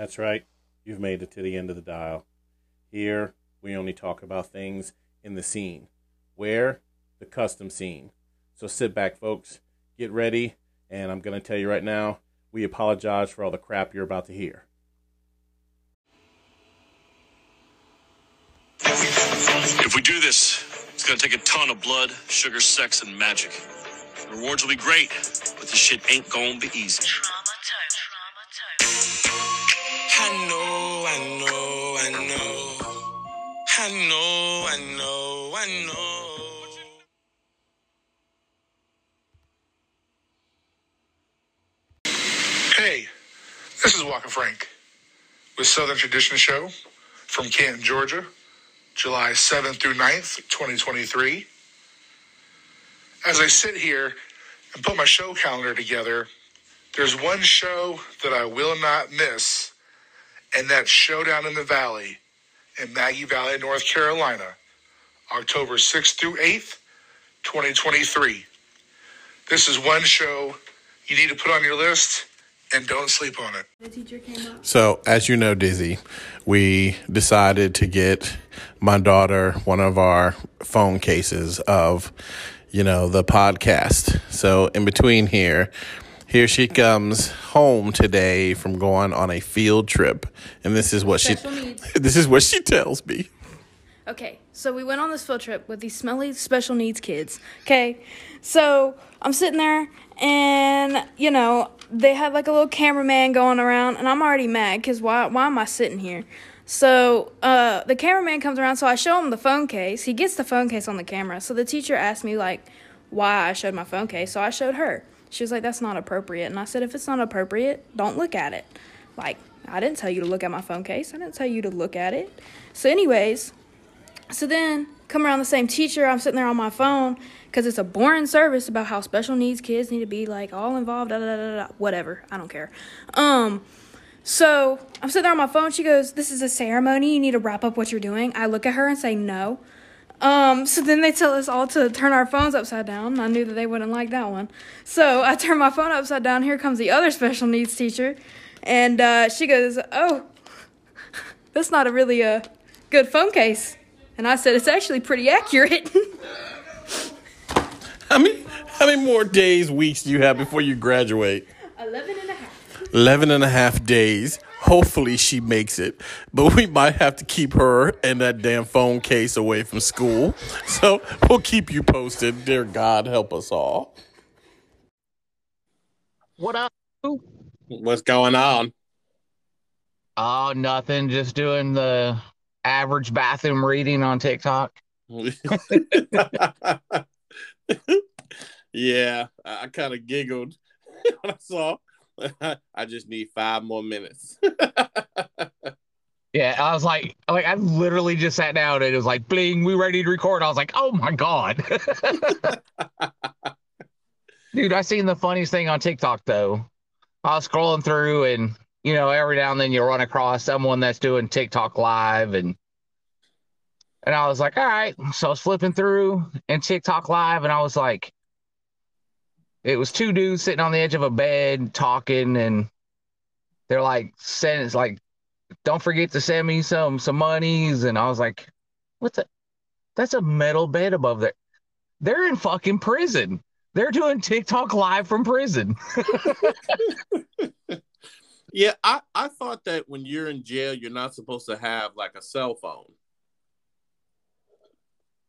That's right. You've made it to the end of the dial. Here, we only talk about things in the scene. Where? The custom scene. So sit back, folks. Get ready. And I'm going to tell you right now, we apologize for all the crap you're about to hear. If we do this, it's gonna take a ton of blood, sugar, sex, and magic. The rewards will be great, but this shit ain't gonna be easy. Know, I know, I know. I know, I know, I know. Hey, this is Walker Frank with Southern Tradition Show from Canton, Georgia, July 7th through 9th, 2023. As I sit here and put my show calendar together, there's one show that I will not miss, and that Showdown in the Valley in Maggie Valley, North Carolina, October 6th through 8th, 2023. This is one show you need to put on your list and don't sleep on it. The teacher came up. So, as you know, Dizzy, we decided to get my daughter one of our phone cases of, you know, the podcast. So, in between here, here she comes home today from going on a field trip, and this is what Special she needs. this is what she tells me. Okay, so we went on this field trip with these smelly special needs kids. Okay, so I'm sitting there, and you know they had like a little cameraman going around, and I'm already mad because why? Why am I sitting here? So uh, the cameraman comes around, so I show him the phone case. He gets the phone case on the camera. So the teacher asked me like why I showed my phone case. So I showed her. She was like, "That's not appropriate," and I said, "If it's not appropriate, don't look at it." Like I didn't tell you to look at my phone case. I didn't tell you to look at it. So, anyways, so then come around the same teacher. I'm sitting there on my phone because it's a boring service about how special needs kids need to be like all involved. Da, da, da, whatever. I don't care. Um. So I'm sitting there on my phone. She goes, "This is a ceremony. You need to wrap up what you're doing." I look at her and say, "No." Um, so then they tell us all to turn our phones upside down. I knew that they wouldn't like that one. So I turn my phone upside down. Here comes the other special needs teacher. And uh, she goes, Oh, that's not a really a good phone case. And I said, It's actually pretty accurate. How many how many more days, weeks do you have before you graduate? 11 and a half. 11 and a half days. Hopefully she makes it, but we might have to keep her and that damn phone case away from school. So we'll keep you posted. Dear God, help us all. What up? What's going on? Oh, nothing. Just doing the average bathroom reading on TikTok. yeah, I, kind of giggled when I saw. I just need five more minutes. Yeah, I was like, like I literally just sat down and it was like, bling, we ready to record. I was like, oh my god, dude! I seen the funniest thing on TikTok though. I was scrolling through and you know every now and then you run across someone that's doing TikTok live and and I was like, all right. So I was flipping through and TikTok live and I was like, it was two dudes sitting on the edge of a bed talking and they're like saying it's like don't forget to send me some some monies. And i was like what's that that's a metal bed above there. They're in fucking prison. They're doing tiktok live from prison. Yeah, I, I thought that when you're in jail, you're not supposed to have like a cell phone.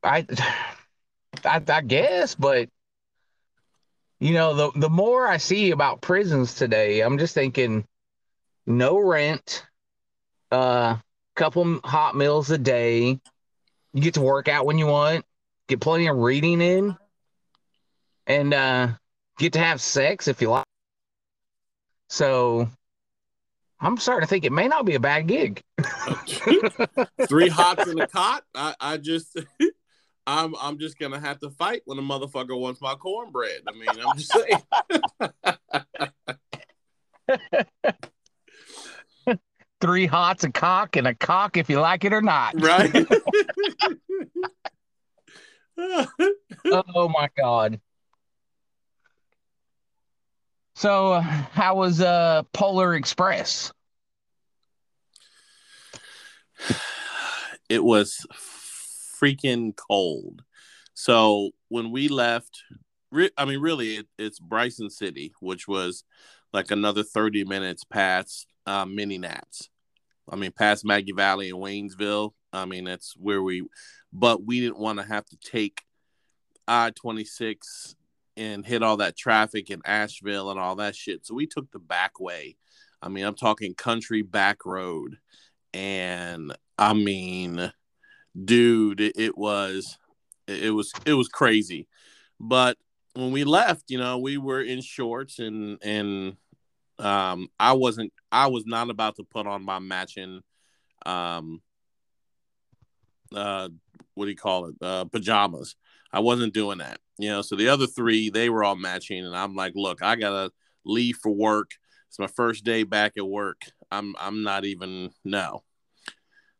I, I i guess but you know the the more i see about prisons today i'm just thinking no rent uh couple hot meals a day. You get to work out when you want get plenty of reading in and uh get to have sex if you like. So i'm starting to think it may not be a bad gig. Three hots in a cot. I, I just I'm I'm just gonna have to fight when a motherfucker wants my cornbread. I mean, I'm just saying. three hots a cock and a cock if you like it or not right? oh my god so uh, how was uh polar express it was freaking cold. So when we left, re- I mean, really, it, it's Bryson City, which was like another 30 minutes past uh, Mini Nats. I mean, past Maggie Valley and Waynesville. I mean, that's where we, but we didn't want to have to take I 26 and hit all that traffic in Asheville and all that shit. So we took the back way. I mean, I'm talking country back road. And I mean, dude, it, was it was it was crazy. But when we left, you know, we were in shorts and and um I wasn't I was not about to put on my matching um uh what do you call it? Uh pajamas. I wasn't doing that. You know, so the other three, they were all matching and I'm like, look, I gotta leave for work. It's my first day back at work. I'm I'm not even no.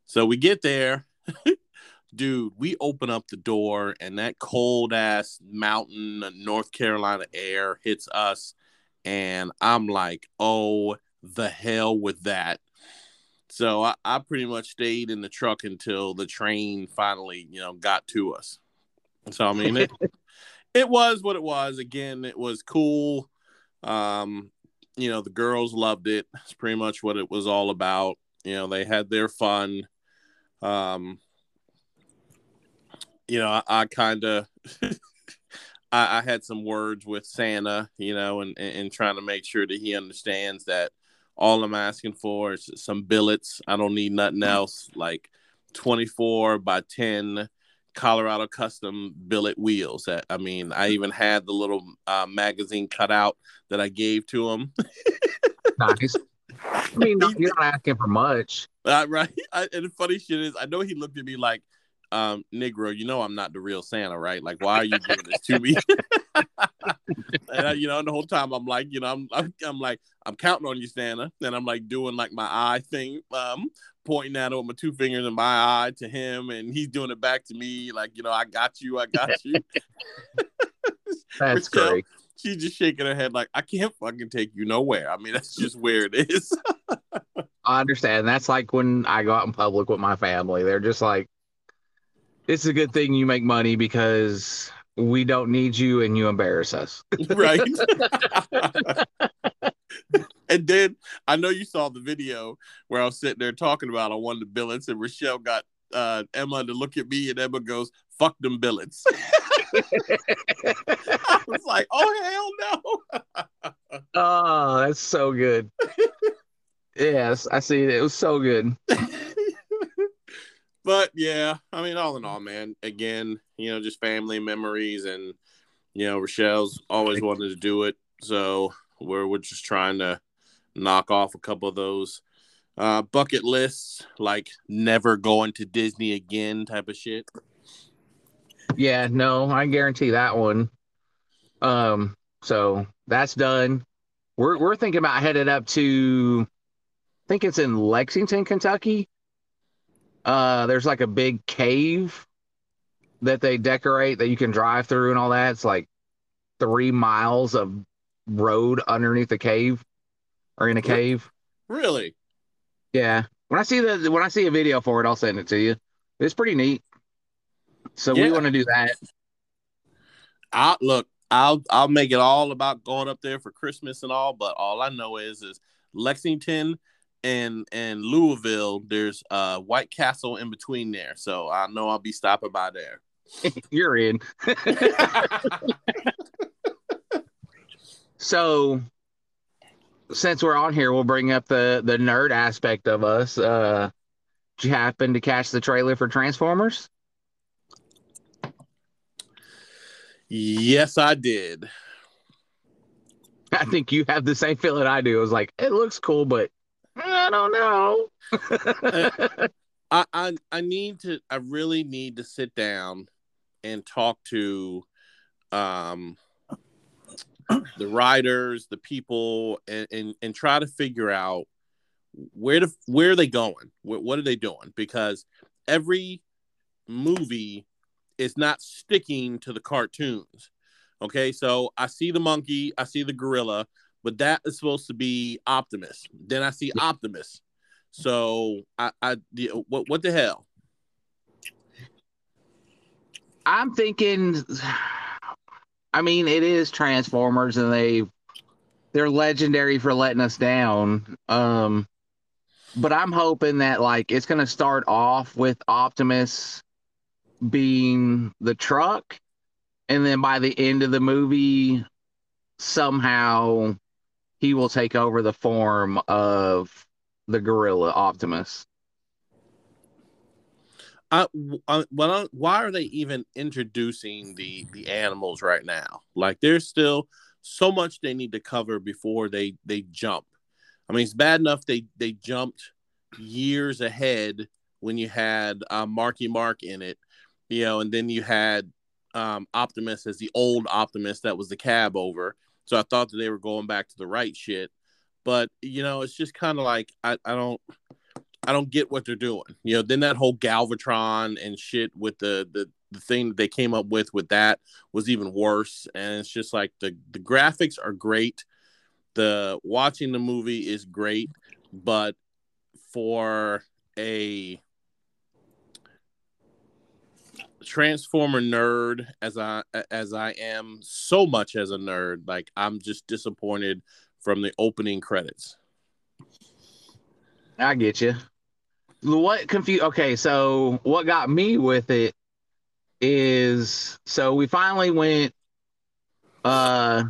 So we get there dude, we open up the door and that cold ass mountain North Carolina air hits us. And I'm like, oh, the hell with that. So I, I pretty much stayed in the truck until the train finally, you know, got to us. So I mean, it, it was what it was. Again, it was cool. Um, you know, the girls loved it. It's pretty much what it was all about. You know, they had their fun. Um, you know, I, I kind of I, I, had some words with Santa, you know, and, and trying to make sure that he understands that all I'm asking for is some billets. I don't need nothing else. Like 24 by 10 Colorado custom billet wheels. That I mean, I even had the little uh, magazine cut out that I gave to him. nice. I mean, you're not asking for much, uh, right? I, and the funny shit is, I know he looked at me like, um, Negro, you know I'm not the real Santa, right? Like, why are you giving this to me? and I, you know, and the whole time I'm like, you know, I'm, I'm, I'm like, I'm counting on you, Santa, and I'm like doing like my eye thing, um, pointing at him with my two fingers in my eye to him, and he's doing it back to me, like, you know, I got you, I got you. That's Michelle, great. She's just shaking her head like, I can't fucking take you nowhere. I mean, that's just where it is. I understand. That's like when I go out in public with my family. They're just like, it's a good thing you make money because we don't need you and you embarrass us. right. and then I know you saw the video where I was sitting there talking about I wanted the billets, and Rochelle got uh, Emma to look at me, and Emma goes, "Fuck them billets." I was like, "Oh hell no!" oh, that's so good. yes, I see it. It was so good but yeah, I mean, all in all, man, again, you know, just family memories, and you know, Rochelle's always wanted to do it, so we're we're just trying to knock off a couple of those uh, bucket lists, like never going to Disney again type of shit. Yeah, no, I guarantee that one. Um, so that's done. We're we're thinking about headed up to, I think it's in Lexington, Kentucky uh, there's like a big cave that they decorate that you can drive through and all that. It's like three miles of road underneath the cave or in a cave. Really? Yeah. When I see the when I see a video for it, I'll send it to you. It's pretty neat. So yeah. we want to do that. I look. I'll I'll make it all about going up there for Christmas and all. But all I know is is Lexington and and Louisville, there's uh White Castle in between there. So I know I'll be stopping by there. You're in. so since we're on here, we'll bring up the the nerd aspect of us. Uh did you happen to catch the trailer for Transformers? Yes, I did. I think you have the same feeling I do. It was like, it looks cool, but don't know. I, I I need to I really need to sit down and talk to um the writers, the people, and, and, and try to figure out where to where are they going? What, what are they doing? Because every movie is not sticking to the cartoons. Okay, so I see the monkey, I see the gorilla, but that is supposed to be Optimus. Then I see Optimus. So I, I what what the hell? I'm thinking. I mean, it is Transformers, and they they're legendary for letting us down. Um, but I'm hoping that like it's gonna start off with Optimus being the truck, and then by the end of the movie, somehow he will take over the form of the gorilla Optimus. I, I, well, why are they even introducing the the animals right now? Like, there's still so much they need to cover before they they jump. I mean, it's bad enough they they jumped years ahead when you had uh, Marky Mark in it, you know, and then you had um, Optimus as the old Optimus that was the cab over. So I thought that they were going back to the right shit, but you know, it's just kind of like I, I don't I don't get what they're doing. You know, then that whole Galvatron and shit with the the the thing that they came up with with that was even worse. And it's just like the the graphics are great, the watching the movie is great, but for a transformer nerd as i as i am so much as a nerd. Like i'm just disappointed from the opening credits. I get you. What confused okay so what got me with it is so we finally went uh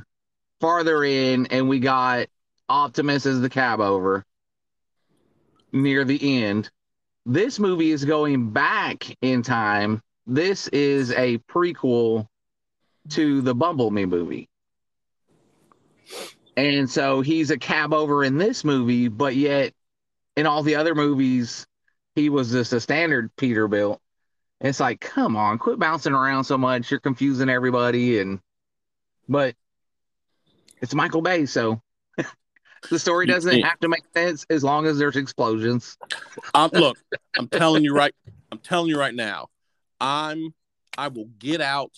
farther in and we got optimus as the cab over near the end. This movie is going back in time this is a prequel to the bumblebee movie and so he's a cab over in this movie but yet in all the other movies he was just a standard Peterbilt. It's like, come on, quit bouncing around so much. You're confusing everybody. And, but it's Michael Bay, so the story doesn't have to make sense as long as there's explosions. Um, look, I'm telling you right, I'm telling you right now, I'm, I will get out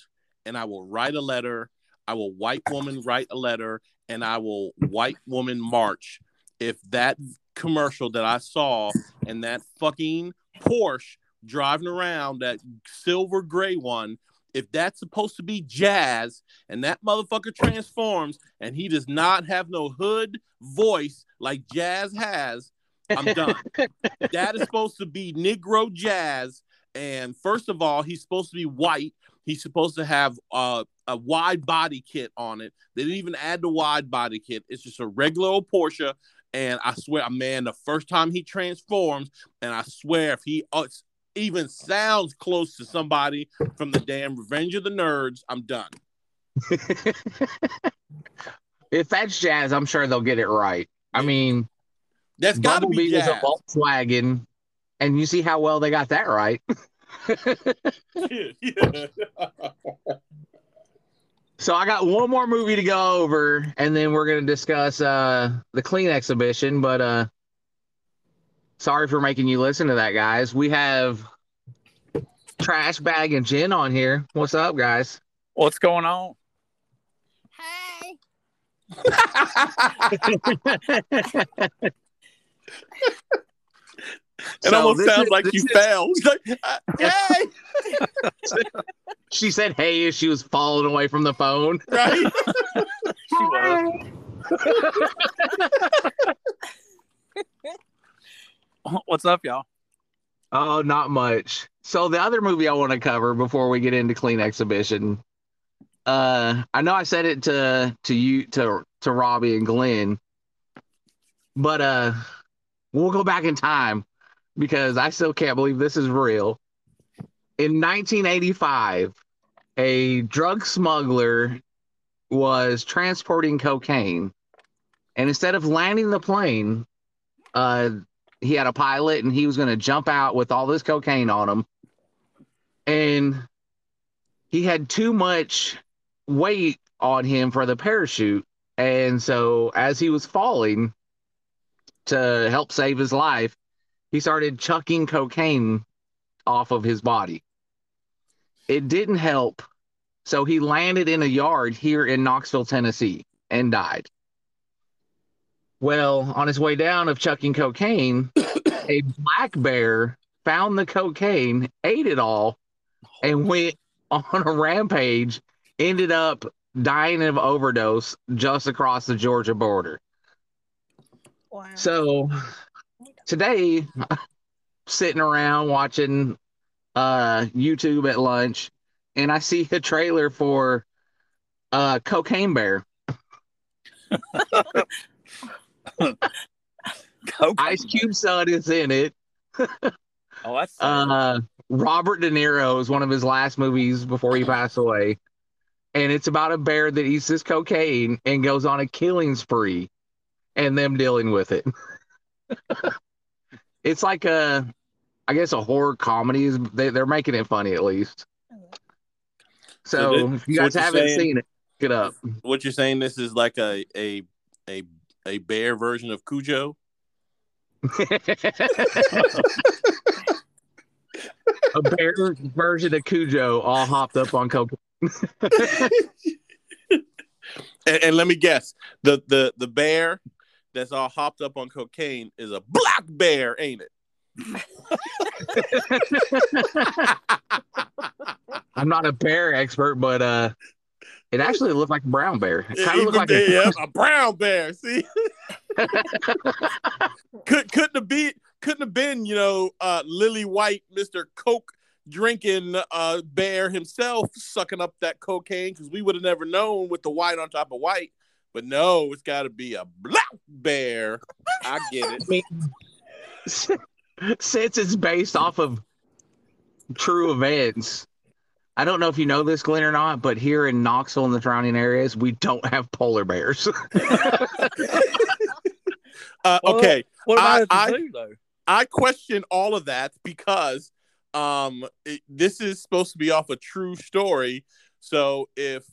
and I will write a letter. I will white woman write a letter and I will white woman march if that commercial that I saw and that fucking Porsche driving around that silver gray one if that's supposed to be jazz and that motherfucker transforms and he does not have no hood voice like jazz has i'm done that is supposed to be negro jazz and first of all he's supposed to be white he's supposed to have uh, a wide body kit on it they didn't even add the wide body kit it's just a regular old porsche and I swear, man, the first time he transforms, and I swear, if he uh, even sounds close to somebody from the damn Revenge of the Nerds, I'm done. if that's jazz, I'm sure they'll get it right. I mean, that's got to be jazz. is a Volkswagen, and you see how well they got that right. yeah. So I got one more movie to go over, and then we're gonna discuss uh, the Klean Exhibition. But uh, sorry for making you listen to that, guys. We have Trash Bag and Jenn on here. What's up, guys? What's going on? Hey. It so almost sounds is, like you is... fell. Like, uh, hey. she said, "Hey," as she was falling away from the phone. Right. she was. What's up, y'all? Oh, not much. So the other movie I want to cover before we get into Klean Exhibition. Uh, I know I said it to to you to to Robbie and Glenn, but uh, we'll go back in time because I still can't believe this is real. In 1985, a drug smuggler was transporting cocaine, and instead of landing the plane, uh, he had a pilot and he was going to jump out with all this cocaine on him. And he had too much weight on him for the parachute. And so, as he was falling to help save his life, he started chucking cocaine off of his body. It didn't help. So he landed in a yard here in Knoxville, Tennessee, and died. Well, on his way down of chucking cocaine, a black bear found the cocaine, ate it all, and went on a rampage. Ended up dying of overdose just across the Georgia border. Wow. So today, sitting around watching uh, YouTube at lunch, and I see a trailer for uh, Cocaine Bear. Go. Ice Cube son is in it. Oh, that's Uh, Robert De Niro is one of his last movies before he passed away. And it's about a bear that eats this cocaine and goes on a killing spree and them dealing with it. it's like a, I guess, a horror comedy. Is they, They're making it funny at least. So, So if you guys haven't saying- seen it, look it up. What you're saying? This is like a a a a bear version of Cujo. a bear version of Cujo all hopped up on cocaine. And, and let me guess, the the the bear that's all hopped up on cocaine is a black bear, ain't it? I'm not a bear expert, but uh, it actually looked like a brown bear. It kind of looked like there, a, yeah, a brown bear. See, could couldn't have been couldn't have been you know uh, Lily White, Mister Coke drinking uh, bear himself sucking up that cocaine because we would have never known with the white on top of white. But no, it's got to be a black bear. I get it. since it's based off of true events. I don't know if you know this, Glenn, or not, but here in Knoxville and the surrounding areas, we don't have polar bears. Uh, Well, okay, what about I- at the I- zoo though? I question all of that because um it- this is supposed to be off a true story. So if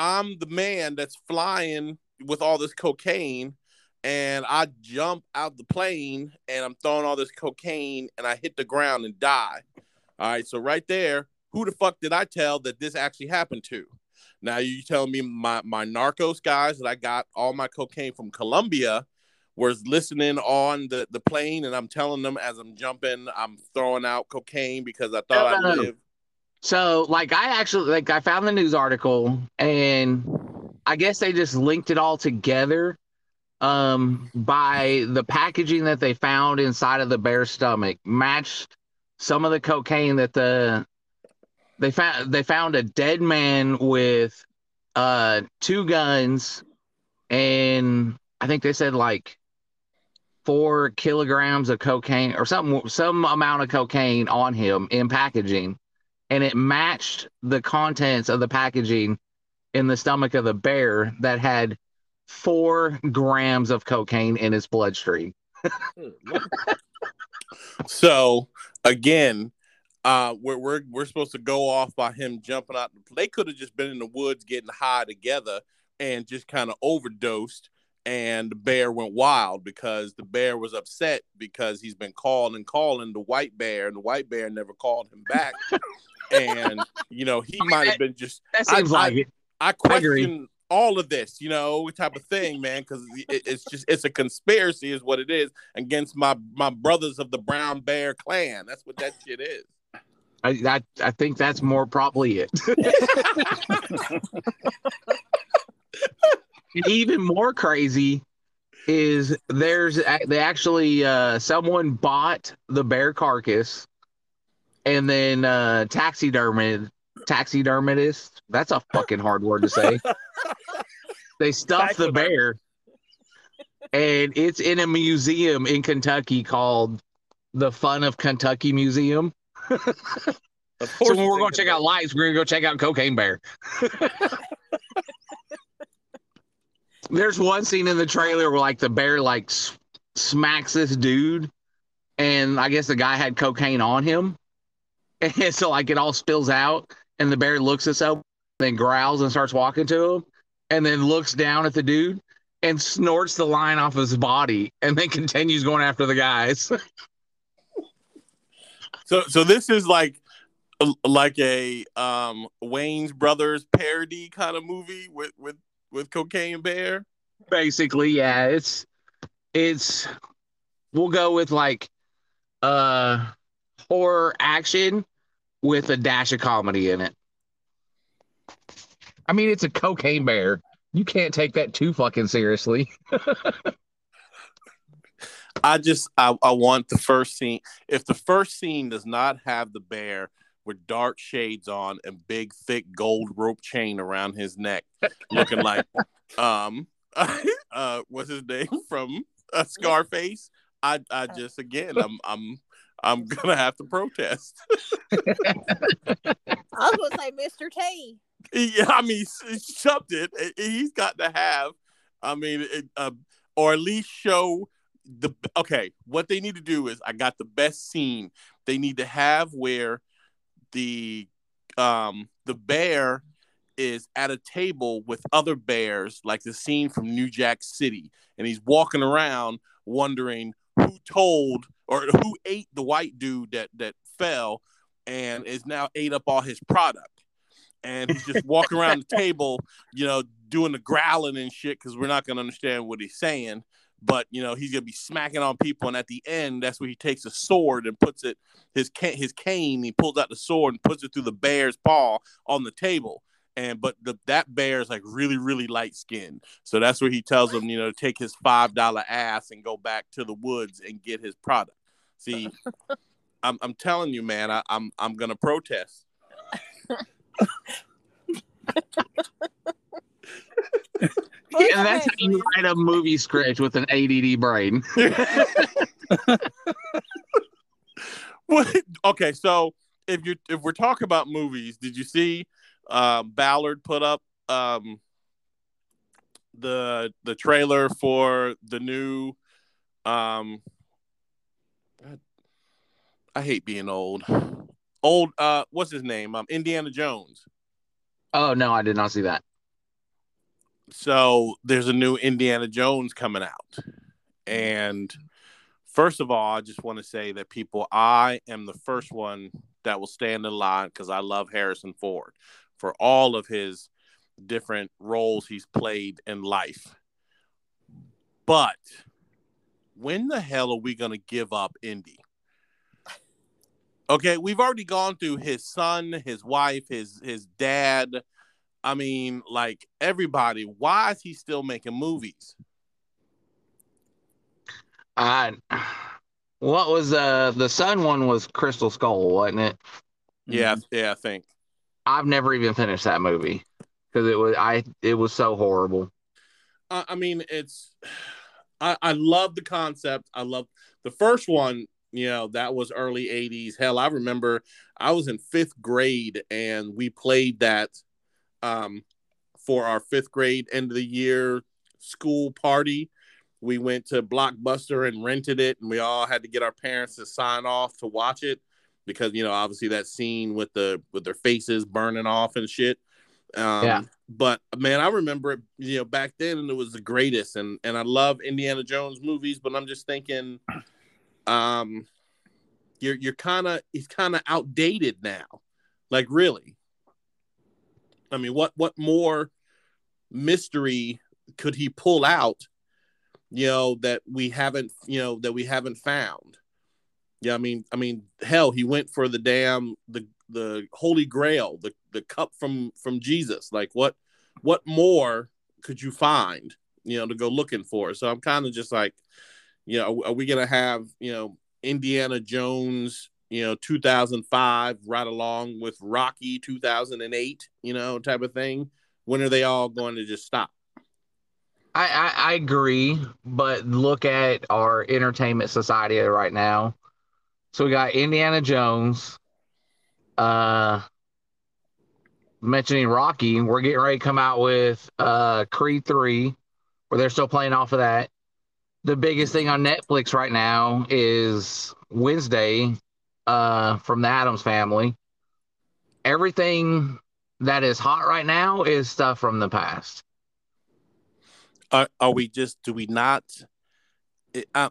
I'm the man that's flying with all this cocaine and I jump out the plane and I'm throwing all this cocaine and I hit the ground and die. All right, so right there, who the fuck did I tell that this actually happened to? Now you telling me my my narcos guys that I got all my cocaine from Colombia was listening on the, the plane and I'm telling them as I'm jumping, I'm throwing out cocaine because I thought no, I no. lived. So, like, I actually like I found the news article, and I guess they just linked it all together um, by the packaging that they found inside of the bear's stomach matched some of the cocaine that the they found. They found a dead man with uh, two guns, and I think they said like four kilograms of cocaine or something, some amount of cocaine on him in packaging, and it matched the contents of the packaging in the stomach of the bear that had four grams of cocaine in his bloodstream. So again, uh, we're we're we're supposed to go off by him jumping out. They could have just been in the woods getting high together and just kind of overdosed, and the bear went wild because the bear was upset because he's been calling and calling the white bear, and the white bear never called him back. and you know he might have been just That I- seems I- like it. I agree. question all of this, you know, type of thing, man, because it, it's just it's a conspiracy, is what it is, against my my brothers of the Brown Bear Clan. That's what that shit is. I, I I think that's more probably it. And even more crazy is there's they actually uh someone bought the bear carcass and then uh taxidermid taxidermist that's a fucking hard word to say. They stuffed the bear. And it's in a museum in Kentucky called the Fun of Kentucky Museum. So when we're going to check out lights, we're going to go check out Cocaine Bear. There's one scene in the trailer where like the bear like s- smacks this dude, and I guess the guy had cocaine on him, and so like it all spills out, and the bear looks itself, then growls and starts walking to him, and then looks down at the dude and snorts the line off his body, and then continues going after the guys. So so this is like like a um Wayans Brothers parody kind of movie with with with Cocaine Bear. basically yeah it's it's we'll go with like uh horror action with a dash of comedy in it. I mean, it's a cocaine bear. You can't take that too fucking seriously. I just I, I want the first scene. If the first scene does not have the bear with dark shades on and big thick gold rope chain around his neck, looking like um uh what's his name from uh, Scarface, I I just again I'm I'm I'm gonna have to protest. I was gonna say Mr. T. yeah, I mean shoved it. he's got to have. I mean, it, uh, or at least show the okay. What they need to do is I got the best scene. They need to have where the um the bear is at a table with other bears, like the scene from New Jack City, and he's walking around wondering who told or who ate the white dude that that fell and is now ate up all his product. And he's just walking around the table, you know, doing the growling and shit because we're not gonna understand what he's saying. But you know, he's gonna be smacking on people, and at the end, that's where he takes a sword and puts it his ca- his cane. He pulls out the sword and puts it through the bear's paw on the table and but the, that bear is like really really light skinned so that's where he tells him you know to take his five dollar ass and go back to the woods and get his product see i'm, I'm telling you man I, i'm i'm gonna protest And that's how you write a movie script with an ADD brain. what okay so if you if we're talking about movies did you see um, Ballard put up um, the the trailer for the new. Um, I hate being old. Old. Uh, what's his name? Um, Indiana Jones. Oh no, I did not see that. So there's a new Indiana Jones coming out, and first of all, I just want to say that people, I am the first one that will stand in line because I love Harrison Ford for all of his different roles he's played in life. But when the hell are we going to give up Indy? Okay, we've already gone through his son, his wife, his his dad. I mean, like everybody. Why is he still making movies? Uh, what was uh the son one was Crystal Skull, wasn't it? Yeah, yeah, I think. I've never even finished that movie because it was I it was so horrible. I, I mean, it's I, I love the concept. I love the first one. You know, that was early '80s. Hell, I remember I was in fifth grade and we played that um, for our fifth grade end of the year school party. We went to Blockbuster and rented it, and we all had to get our parents to sign off to watch it because you know obviously that scene with the with their faces burning off and shit. Um, Yeah. But man, I remember it. You know, back then and it was the greatest, and and I love Indiana Jones movies, but I'm just thinking, um, you're you're kind of he's kind of outdated now. Like really, I mean, what what more mystery could he pull out? You know that we haven't you know that we haven't found. Yeah, I mean, I mean, hell, he went for the damn the the Holy Grail, the the cup from from Jesus. Like, what what more could you find? You know, to go looking for. So I'm kind of just like, you know, are we gonna have you know Indiana Jones, you know, 2005 right along with Rocky 2008, you know, type of thing? When are they all going to just stop? I, I I agree, but look at our entertainment society right now. So we got Indiana Jones, uh, mentioning Rocky. We're getting ready to come out with uh Creed three, where they're still playing off of that. The biggest thing on Netflix right now is Wednesday, uh, from the Addams Family. Everything that is hot right now is stuff from the past. Are, are we just? Do we not? It, uh,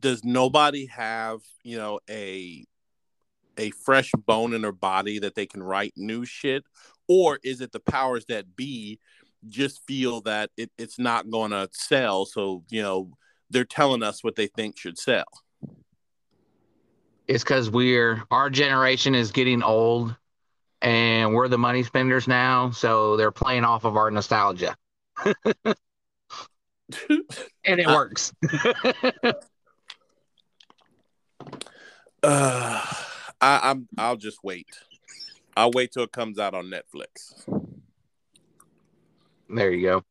does nobody have you know a a fresh bone in their body that they can write new shit, or is it the powers that be just feel that it, it's not going to sell? So you know they're telling us what they think should sell. It's because we're our generation is getting old and we're the money spenders now, so they're playing off of our nostalgia. and it works. Uh, I, I'm. I'll just wait. I'll wait till it comes out on Netflix. there you go.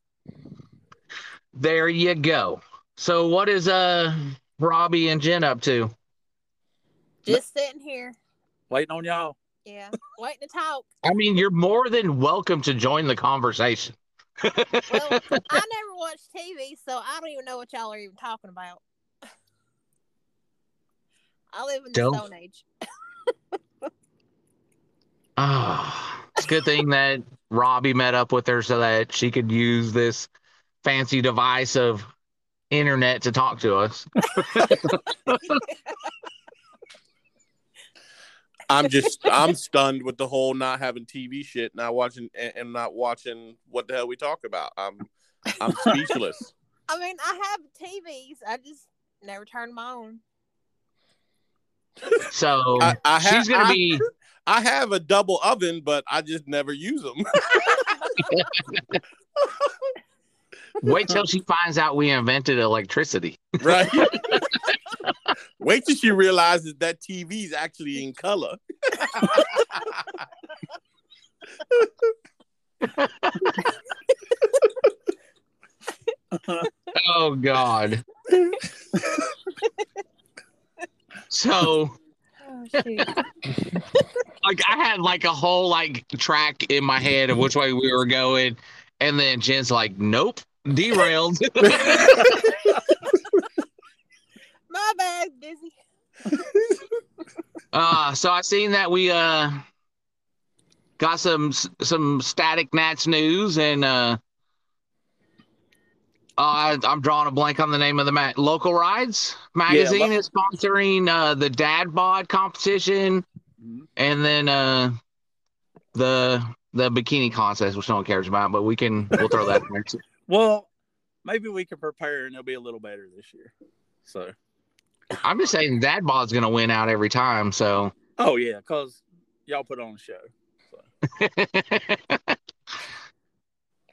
There you go. So what is uh Robbie and Jenn up to? Just sitting here. Waiting on y'all. Yeah. Waiting to talk. I mean, you're more than welcome to join the conversation. Well, I never watched TV, so I don't even know what y'all are even talking about. I live in the Don't- Stone Age. Ah, it's a good thing that Robbie met up with her so that she could use this fancy device of internet to talk to us. I'm just. I'm stunned with the whole not having TV shit, not watching and, and not watching what the hell we talk about. I'm. I'm speechless. I mean, I have TVs. I just never turn them on. So I, I ha- she's gonna I- be I have a double oven, but I just never use them. wait till she finds out we invented electricity. right? Wait till she realizes that TV is actually in color. Oh God. so Oh, shoot. like I had like a whole like track in my head of which way we were going, and then Jenn's like, "Nope, derailed." My bad, busy. uh, so I seen that we uh got some some static Nats news, and uh, uh, I, I'm drawing a blank on the name of the ma- local rides magazine lo- is sponsoring uh the dad bod competition, Mhm. and then uh the the bikini contest, which no one cares about, but we can we'll throw that in there. Too. Well, maybe we can prepare and it'll be a little better this year. So, I'm just saying dad bod's gonna win out every time, so. oh yeah, because y'all put on a show.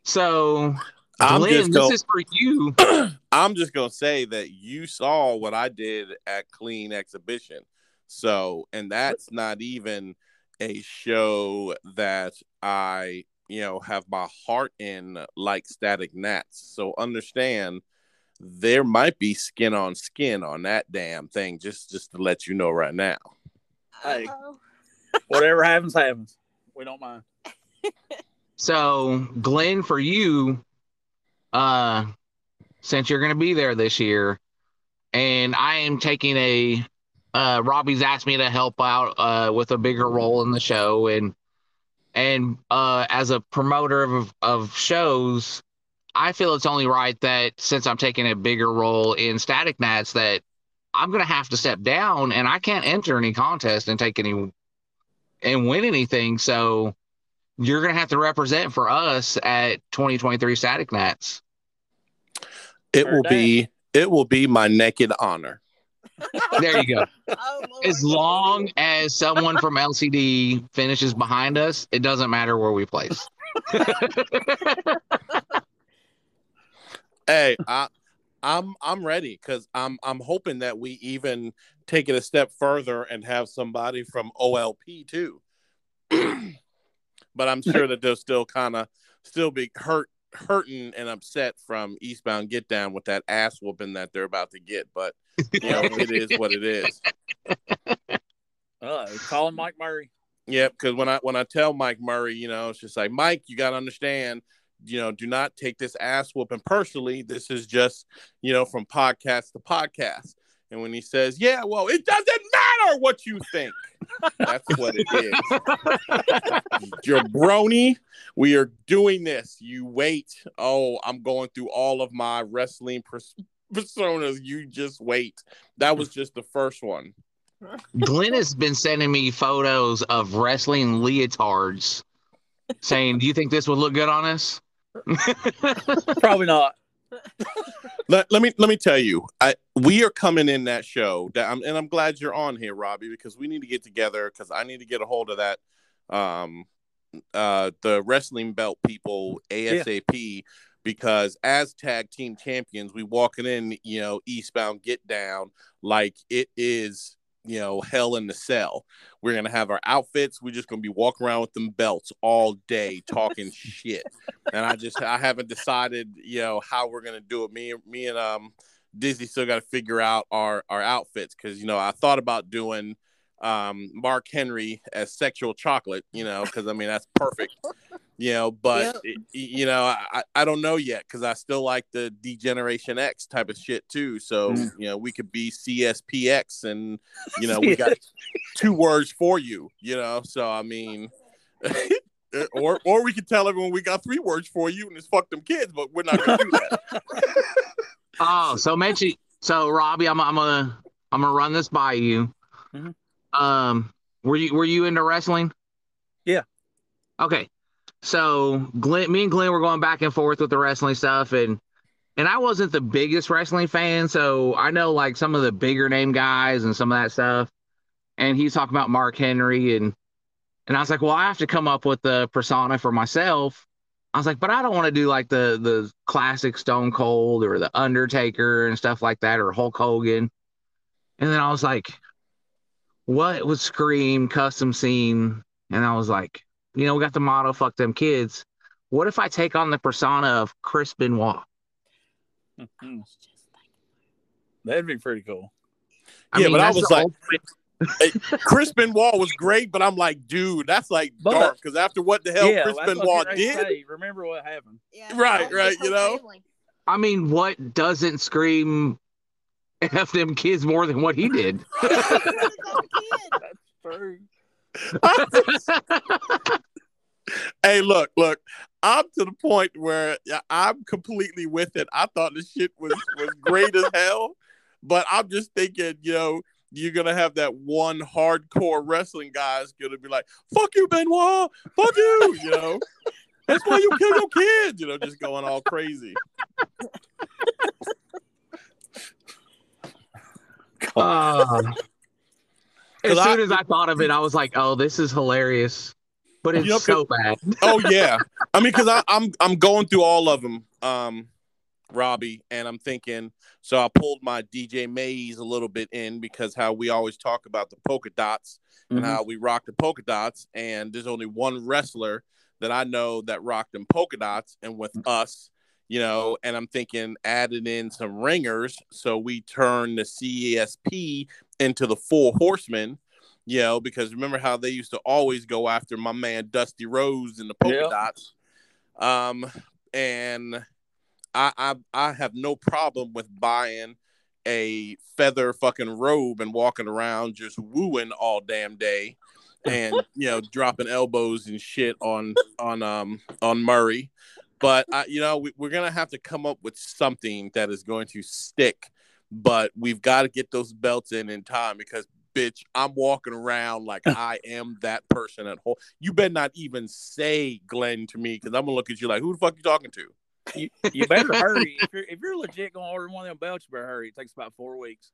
so, I'm Glenn, just this is for you. I'm just gonna say that you saw what I did at Klean Exhibition. So, and that's not even a show that I, you know, have my heart in like Static Nats. So understand there might be skin on skin on that damn thing, just just to let you know right now. Hey. Whatever happens, happens. We don't mind. So, Glenn, for you, uh, since you're going to be there this year, and I am taking a, uh, Robbie's asked me to help out uh, with a bigger role in the show, and and uh, as a promoter of of shows, I feel it's only right that since I'm taking a bigger role in Static Nats, that I'm going to have to step down, and I can't enter any contest and take any and win anything. So you're gonna have to represent for us at 2023 Static Nats. It will be it will be my naked honor. There you go. Oh, As long as someone from LCD finishes behind us, it doesn't matter where we place. Hey, I, I'm I'm ready because I'm I'm hoping that we even take it a step further and have somebody from OLP too. but I'm sure that they'll still kind of still be hurt hurting and upset from Eastbound Get Down with that ass whooping that they're about to get. But you know, it is what it is. Uh, calling Mike Murray. Yep, because when I when I tell Mike Murray, you know, it's just like Mike, you got to understand, you know, do not take this ass whooping personally. This is just, you know, from podcast to podcast. And when he says, "Yeah, well, it doesn't matter what you think," that's what it is. You're. We are doing this. You wait. Oh, I'm going through all of my wrestling pers- personas. You just wait. That was just the first one. Glenn has been sending me photos of wrestling leotards, saying, "Do you think this would look good on us?" Probably not. Let, let me let me tell you, I we are coming in that show that I'm, and I'm glad you're on here, Robbie, because we need to get together because I need to get a hold of that, um, uh, the wrestling belt people ASAP. Because as tag team champions, we walking in, you know, eastbound get down like it is, you know, hell in the cell. We're gonna have our outfits. We're just gonna be walking around with them belts all day, talking shit. And I just I haven't decided, you know, how we're gonna do it. Me, me and um Disney still got to figure out our our outfits because you know I thought about doing um Mark Henry as sexual chocolate, you know, because I mean that's perfect, you know. But it- you know, I I don't know yet because I still like the D-Generation X type of shit too. So Mm. you know, we could be CSPX, and you know, we got two words for you, you know. So I mean. or or we could tell everyone we got three words for you and it's fuck them kids, but we're not gonna do that. Oh, so mention so Robbie, I'm I'm gonna I'm gonna run this by you. Mhm. Um, were you were you into wrestling? Yeah. Okay. So Glenn, me and Glenn were going back and forth with the wrestling stuff, and and I wasn't the biggest wrestling fan, so I know like some of the bigger name guys and some of that stuff. And he's talking about Mark Henry, and and I was like, well, I have to come up with the persona for myself. I was like, but I don't want to do like the the classic Stone Cold or the Undertaker and stuff like that or Hulk Hogan. And then I was like, what would scream custom scene? And I was like, you know, we got the motto, fuck them kids. What if I take on the persona of Chris Benoit? Mhm. That'd be pretty cool. Yeah, but I was the like- ultimate- Chris Benoit was great, but I'm like, dude, that's like But- dark. Because after what the hell yeah, Chris that's what I was Benoit getting ready to did, say. Remember what happened? Yeah, Right, right, you know? family. I mean, what doesn't scream F them kids more than what he did? He was his own kid. True. hey, look, look, I'm to the point where I'm completely with it. I thought the shit was was great as hell, but I'm just thinking, you know. You're gonna have that one hardcore wrestling guy is gonna be like, "Fuck you, Benoit! Fuck you!" You know, that's why you kill your kids. You know, just going all crazy. Uh, as 'Cause I- soon as I thought of it, I was like, "Oh, this is hilarious," but it's You know, 'cause- so bad. oh yeah i mean because i'm i'm going through all of them um robbie and i'm thinking so i pulled my dj maze a little bit in because how we always talk about the polka dots and Mhm. how we rock the polka dots and there's only one wrestler that i know that rocked them polka dots and with us you know and i'm thinking adding in some ringers so we turn the cesp into the four horsemen you know, because remember how they used to always go after my man Dusty Rhodes in the polka Yep. dots. Um, and I, I I have no problem with buying a feather fucking robe and walking around just wooing all damn day and you know dropping elbows and shit on on um on Murray. But I, you know, we, we're gonna have to come up with something that is going to stick. But we've got to get those belts in in time because bitch, I'm walking around like I am that person at home. You better not even say Glenn to me because I'm gonna look at you like, who the fuck you talking to? You, you better hurry. If you're if you're legit gonna order one of them belts, you better hurry. It takes about four weeks.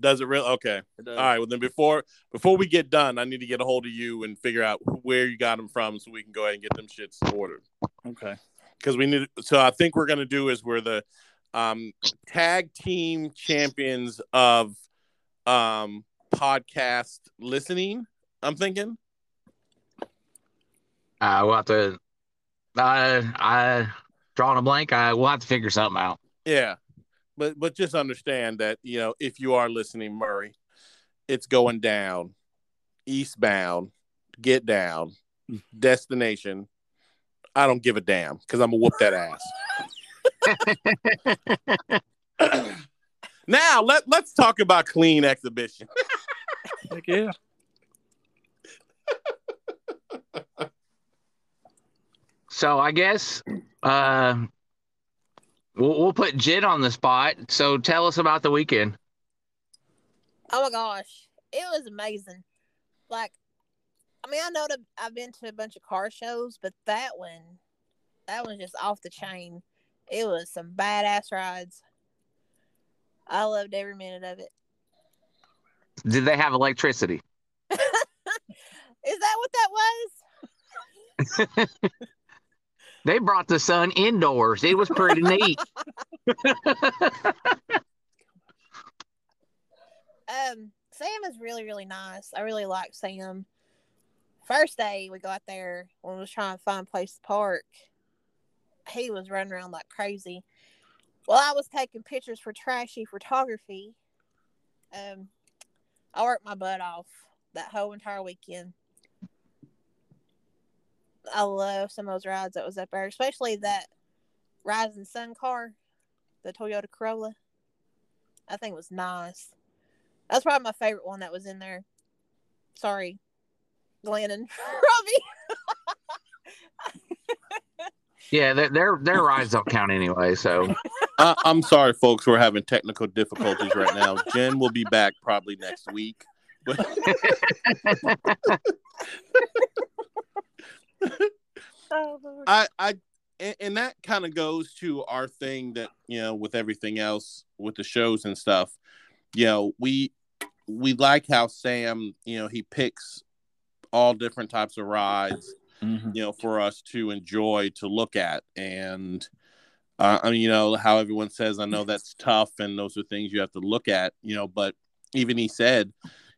Does it really? Okay. It. All right. Well, then before before we get done, I need to get a hold of you and figure out where you got them from so we can go ahead and get them shits ordered. Okay. Because we need. So I think we're gonna do is we're the um, tag team champions of um, podcast listening. I'm thinking. Uh, we'll have to. I I drawing a blank. I we'll have to figure something out. Yeah. But but just understand that, you know, if you are listening, Murray, it's going down. Eastbound, get down, destination. I don't give a damn because I'm gonna whoop that ass. now let let's talk about Klean Exhibition. Heck yeah. So I guess uh, we'll we'll put Jenn on the spot. So tell us about the weekend. Oh my gosh, it was amazing. Like, I mean, I know that I've been to a bunch of car shows, but that one, that was just off the chain. It was some badass rides. I loved every minute of it. Did they have electricity? Is that what that was? They brought the sun indoors. It was pretty neat. Um, Sam is really, really nice. I really like Sam. First day we got there when we was trying to find a place to park, he was running around like crazy. While I was taking pictures for trashy photography, um, I worked my butt off that whole entire weekend. I love some of those rides that was up there, especially that Rising Sun car, the Toyota Corolla. I think it was nice. That's probably my favorite one that was in there. Sorry, Glenn and Robbie. Yeah, their their, their rides don't count anyway. So I, I'm sorry, folks. We're having technical difficulties right now. Jenn will be back probably next week. But I, I, and, and that kind of goes to our thing that you know, with everything else, with the shows and stuff. You know, we we like how Sam, you know, he picks all different types of rides, Mhm. you know, for us to enjoy to look at, and uh, I mean, you know, how everyone says, I know that's tough, and those are things you have to look at, you know, but even he said,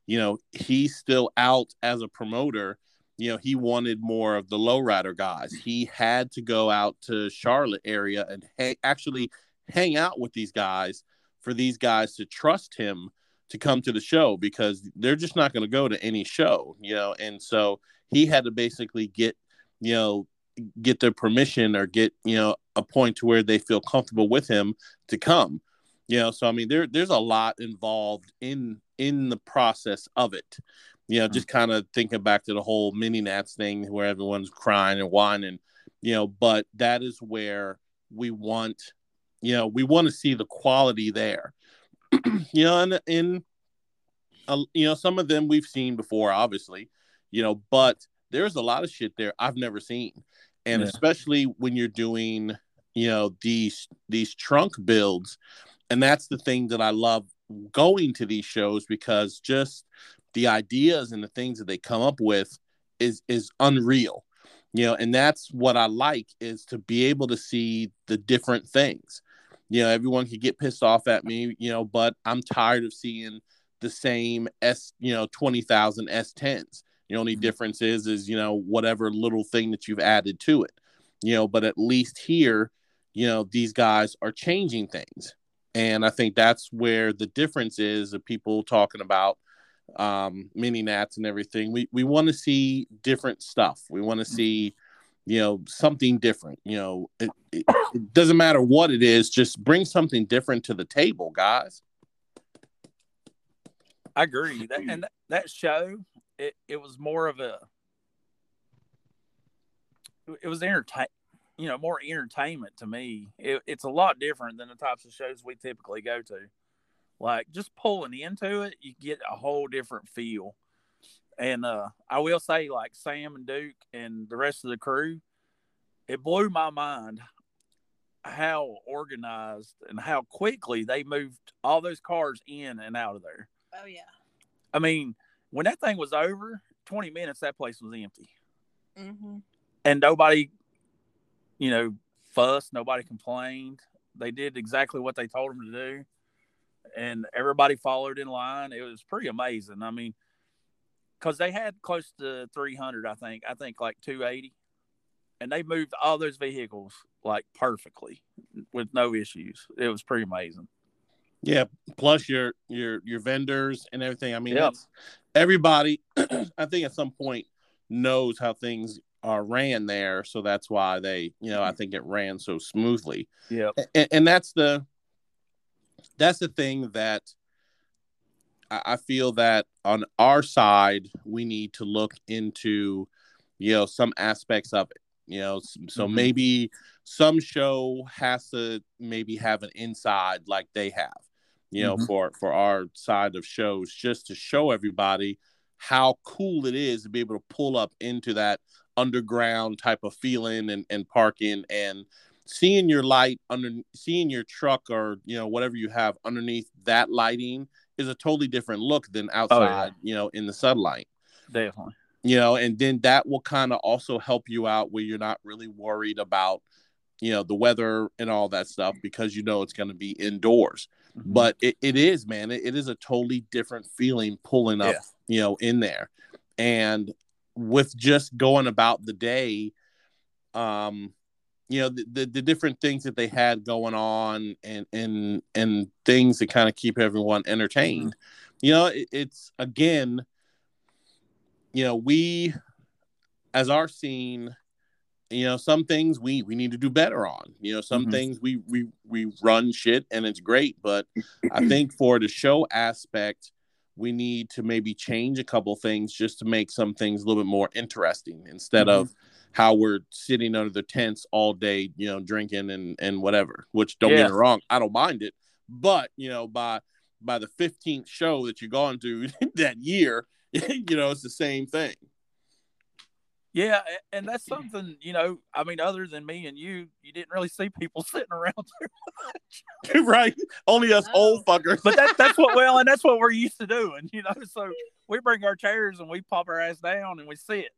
you know, he's still out as a promoter. You know, he wanted more of the lowrider guys. He had to go out to Charlotte area and ha- actually hang out with these guys for these guys to trust him to come to the show because they're just not going to go to any show, you know. And so he had to basically get, you know, get their permission or get, you know, a point to where they feel comfortable with him to come. You know, so I mean there there's a lot involved in in the process of it. You know, hmm. just kind of thinking back to the whole mini Nats thing where everyone's crying and whining, you know, but that is where we want, you know, we want to see the quality there. you know, and in uh, you know, some of them we've seen before, obviously, you know, but there's a lot of shit there I've never seen. And Yeah. especially when you're doing, you know, these these trunk builds. And that's the thing that I love going to these shows because just the ideas and the things that they come up with is is unreal. You know, and that's what I like is to be able to see the different things. You know, everyone can get pissed off at me, you know, but I'm tired of seeing the same S, you know, 20,000 S10s. The only difference is, is, you know, whatever little thing that you've added to it, you know, but at least here, you know, these guys are changing things. And I think that's where the difference is of people talking about um, mini nats and everything. We, we want to see different stuff. We want to see, you know, something different. You know, it, it, it doesn't matter what it is, just bring something different to the table, guys. I agree. That, and that, that show, it, it was more of a, it was entertain, you know, more entertainment to me. It, it's a lot different than the types of shows we typically go to. Like just pulling into it, you get a whole different feel. And uh, I will say, like Sam and Duke and the rest of the crew, it blew my mind how organized and how quickly they moved all those cars in and out of there. Oh yeah. I mean, when that thing was over, 20 minutes, that place was empty. Mm-hmm. And nobody, you know, fussed. Nobody complained. They did exactly what they told them to do. And everybody followed in line. It was pretty amazing. I mean, because they had close to 300, I think. I think like 280. And they moved all those vehicles like perfectly with no issues. It was pretty amazing. Yeah, plus your your your vendors and everything. I mean, Yep. everybody. I think at some point knows how things are ran there, so that's why they, you know, I mm-hmm. think it ran so smoothly. Yeah, and, and that's the that's the thing that I, feel that on our side we need to look into you know some aspects of it you know so Mhm. maybe some show has to maybe have an inside like they have you know Mhm. for for our side of shows just to show everybody how cool it is to be able to pull up into that underground type of feeling and, and parking and seeing your light under seeing your truck or you know whatever you have underneath that lighting is a totally different look than outside you know in the sunlight Definitely. you know and then that will kind of also help you out where you're not really worried about you know the weather and all that stuff because you know it's going to be indoors Mhm. but it, it is man it, it is a totally different feeling pulling up Yeah. you know in there and with just going about the day um you know the, the, the different things that they had going on and and and things to kind of keep everyone entertained. You know it, it's again you know we as our scene you know some things we we need to do better on. You know some Mhm. things we we we run shit and it's great but i think for the show aspect we need to maybe change a couple things just to make some things a little bit more interesting instead of how we're sitting under the tents all day you know drinking and and whatever which don't Yeah. get me wrong i don't mind it but you know by by the 15th show that you're going to that year you know it's the same thing Yeah, and that's something you know. I mean, other than me and you, you didn't really see people sitting around too much. right only us No. old fuckers But that, that's what well, and that's what we're used to doing, you know. So we bring our chairs and we pop our ass down and we sit,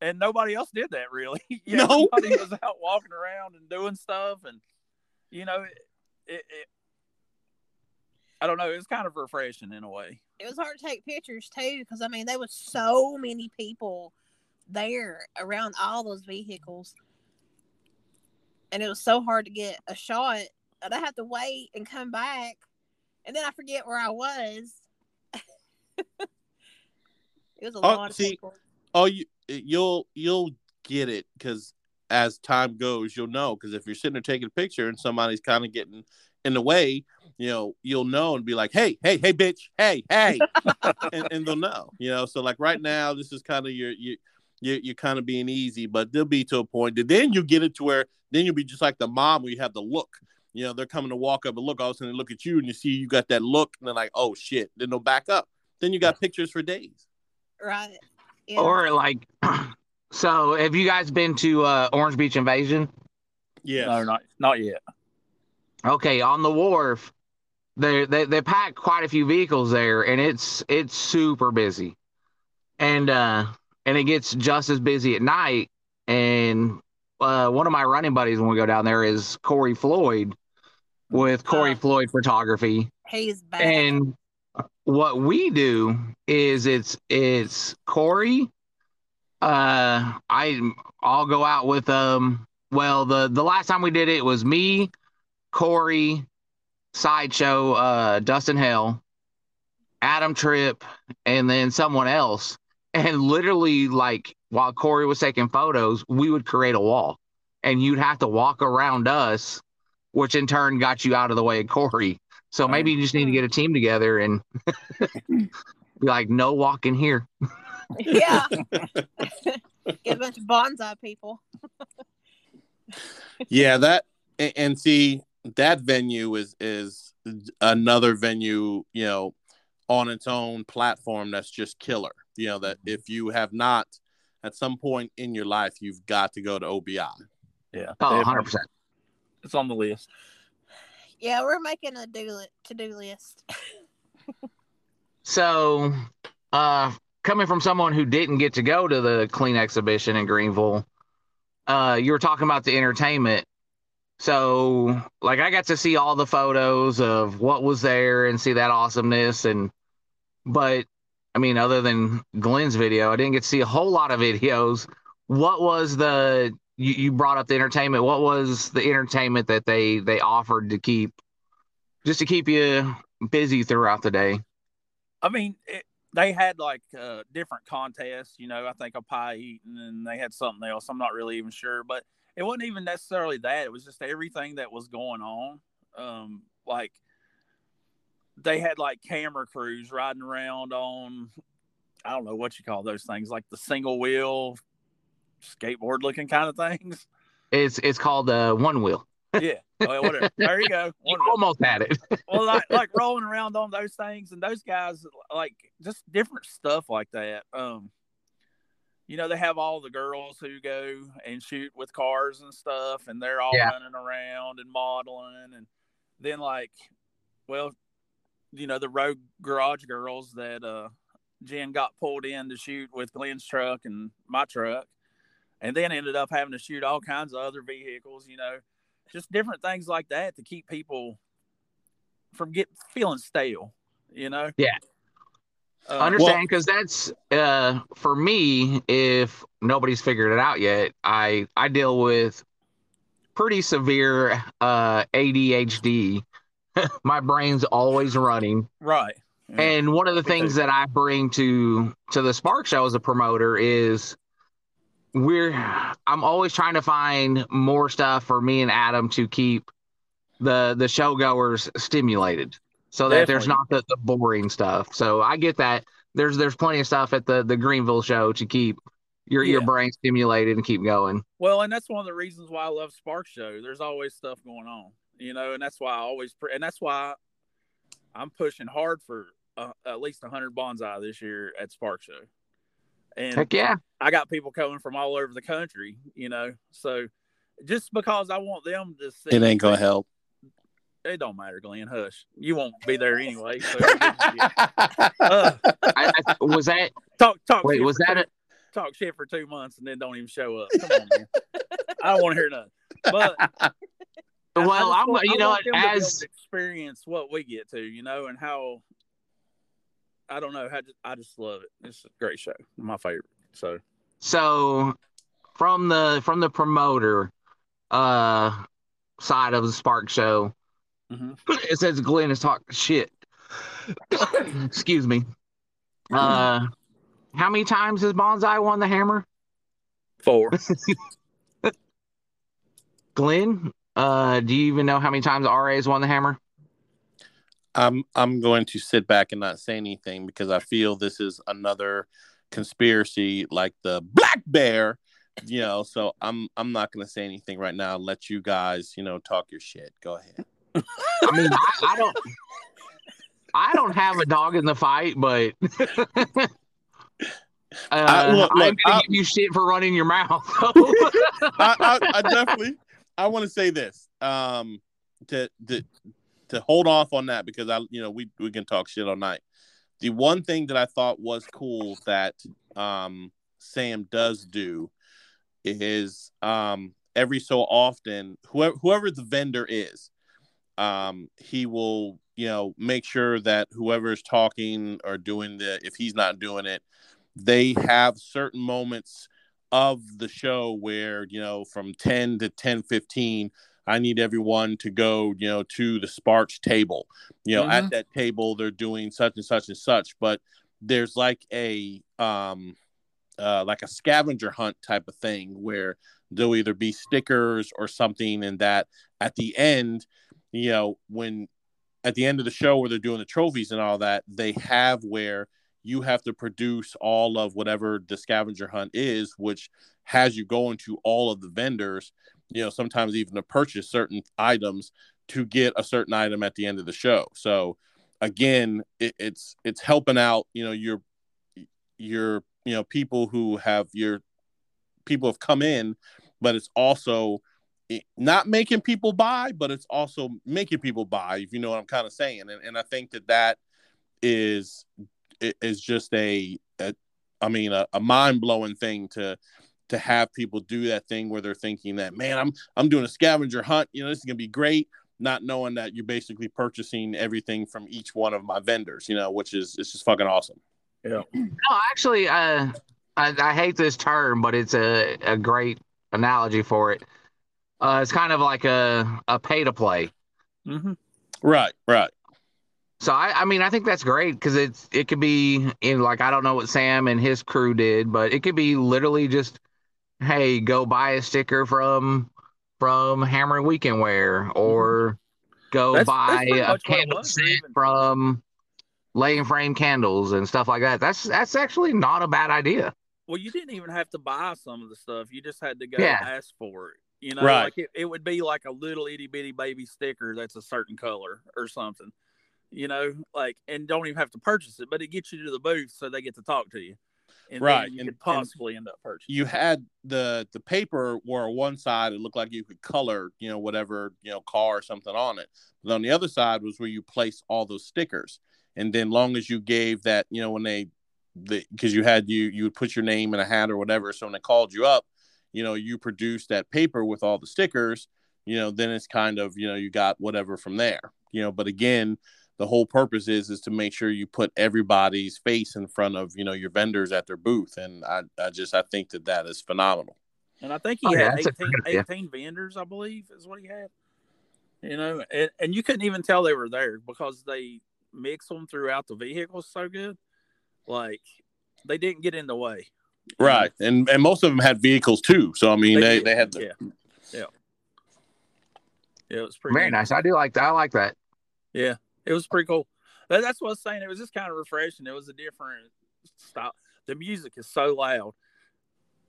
and nobody else did that really. Yeah, No. everybody was out walking around and doing stuff, and you know, it, it, it I don't know. It was kind of refreshing in a way. it was hard to take pictures too because I mean there was so many people there around all those vehicles, and it was so hard to get a shot. And I had to wait and come back, and then I forget where I was. it was a Oh, lot of see, people. Oh you you'll you'll get it because as time goes you'll know because if you're sitting there taking a picture and somebody's kind of getting in the way you know you'll know and be like hey hey hey bitch. Hey hey. And, and they'll know you know? So like right now this is kind of your you you you're kind of being easy but they'll be to a point that then you get it to where then you'll be just like the mom where you have the look. You know they're coming to walk up and look all of a sudden they look at you and you see you got that look and they're like oh shit. Then they'll back up. Then you got pictures for days. Right. Yeah. Or like, so have you guys been to uh, Orange Beach Invasion? yeah No, not not yet. Okay, on the wharf, they they they pack quite a few vehicles there, and it's it's super busy, and uh and it gets just as busy at night. And uh, one of my running buddies when we go down there is Corey Floyd with Corey Oh. Floyd Photography, he's bad. and what we do is it's it's Corey. Uh, I I'll go out with um. Well, the the last time we did it was me, Corey, Sideshow, uh, Dustin Hell, Adam Tripp, and then someone else. And literally, like while Corey was taking photos, we would create a wall, and you'd have to walk around us, which in turn got you out of the way of Corey. So maybe you just need to get a team together and be like, no walking here. yeah. Get a bunch of bonsai people. yeah that and, and see that venue is is another venue you know on its own platform that's just killer you know that if you have not at some point in your life you've got to go to obi Yeah. Oh, 100%. It's on the list. Yeah, we're making a do to do list. So, uh, coming from someone who didn't get to go to the Klean Exhibition in Greenville, uh, you were talking about the entertainment. So, like, I got to see all the photos of what was there and see that awesomeness. And, but I mean, other than Glenn's video, I didn't get to see a whole lot of videos. What was the, you, you brought up the entertainment. What was the entertainment that they, they offered to keep, just to keep you busy throughout the day? I mean, it, they had like uh, different contests. You know, I think a pie eating, and they had something else. I'm not really even sure, but it wasn't even necessarily that. It was just everything that was going on. Um, like they had like camera crews riding around on, I don't know what you call those things, like the single wheel skateboard looking kind of things. It's it's called uh, one wheel. Yeah, well, whatever. There you go. You almost had it. well, like like rolling around on those things, and those guys like just different stuff like that. Um, you know, they have all the girls who go and shoot with cars and stuff, and they're all Yeah. running around and modeling, and then like, well, you know, the rogue garage girls that uh Jenn got pulled in to shoot with Glenn's truck and my truck, and then ended up having to shoot all kinds of other vehicles, you know, just different things like that to keep people from get feeling stale, you know. Yeah. Uh, understand because that's uh for me if nobody's figured it out yet i i deal with pretty severe uh adhd my brain's always running right. And one of the things that i bring to to the spark show as a promoter is we're i'm always trying to find more stuff for me and adam to keep the the show goers stimulated so that there's not the, the boring stuff. So i get that. There's there's plenty of stuff at the the greenville show to keep your your brain stimulated and keep going. Well, and that's one of the reasons why I love Spark Show. There's always stuff going on, you know, and that's why I always, pre- and that's why I'm pushing hard for uh, at least 100 bonsai this year at Spark Show. And heck yeah I got people coming from all over the country, you know, so just because I want them to see, It ain't gonna help. It don't matter, Glenn. Hush. You won't be there anyway. So who gives a shit? uh, I, I, was that talk, talk. wait was that two- a, talk shit for two months and then don't even show up. Come on, man. I don't want to hear nothing. But I- I well i'm want- you I know want them to as experience what we get to, you know, and how I don't know. How I just love it. It's a great show. My favorite. So so from the from the promoter uh side of the spark show Mhm. it says glenn is talking shit excuse me uh how many times has bonsai won the hammer four. glenn uh do you even know how many times ra's won the hammer I'm I'm going to sit back and not say anything because I feel this is another conspiracy like the Black Bear, you know. So I'm I'm not going to say anything right now. Let you guys, you know, talk your shit. Go ahead. i mean I, I don't i don't have a dog in the fight but uh, I- look, i'm gonna I- give you shit for running your mouth I, I, I definitely I want to say this um to to to hold off on that because I you know we we can talk shit all night. The one thing that I thought was cool that um Sam does do is um every so often whoever whoever the vendor is um he will you know make sure that whoever is talking or doing the if he's not doing it they have certain moments of the show where you know from 10 to 10 15 i need everyone to go you know to the sparks table. You know at that table they're doing such and such and such but there's like a um uh like a scavenger hunt type of thing where there'll either be stickers or something and that at the end you know when at the end of the show where they're doing the trophies and all that they have where you have to produce all of whatever the scavenger hunt is, which has you going to all of the vendors, you know, sometimes even to purchase certain items to get a certain item at the end of the show. So again, it, it's it's helping out, you know, your your you know people who have your people have come in, but it's also eh, not making people buy, but it's also making people buy. If you know what I'm kind of saying, and, and I think that that is is just a, a I mean a, a mind blowing thing to to have people do that thing where they're thinking that man I'm I'm doing a scavenger hunt you know this is gonna be great not knowing that you're basically purchasing everything from each one of my vendors you know which is it's just fucking awesome Yeah. No, actually, uh, I, I hate this term, but it's a, a great analogy for it. Uh, it's kind of like a, a pay to play. Mm-hmm. right right So I, I mean, I think that's great because it's it could be in like I don't know what Sam and his crew did, but it could be literally just, hey, go buy a sticker from from HammerD Weekend Wear or mm-hmm. go That's- that's buy pretty a much candle was, set even. from Layin Frame Kandles and stuff like that. That's that's actually not a bad idea. Well, you didn't even have to buy some of the stuff. You just had to go Yeah. ask for it. You know, Right. like it, it would be like a little itty bitty baby sticker that's a certain color or something. You know, like and don't even have to purchase it, but it gets you to the booth so they get to talk to you. And Right, you and- could possibly end up purchasing. you had the the paper where on one side it looked like you could color you know whatever you know car or something on it. But on the other side was where you place all those stickers. And then long as you gave that you know when they the because you had you you would put your name in a hat or whatever. So when they called you up you know you produced that paper with all the stickers you know then it's kind of you know you got whatever from there you know. But again the whole purpose is is to make sure you put everybody's face in front of you know your vendors at their booth and i, I just i think that that is phenomenal And I think he Oh, yeah, had that's a 18, good 18 vendors, I believe, is what he had. You know, and, and you couldn't even tell they were there because they mix them throughout the vehicles so good. Like they didn't get in the way. right and and most of them had vehicles too so i mean they, did. they, had the, yeah, yeah, yeah. It was pretty Very neat. nice. I do like that. I like that. Yeah, it was pretty cool. That, that's what I was saying. It was just kind of refreshing. It was a different style. The music is so loud.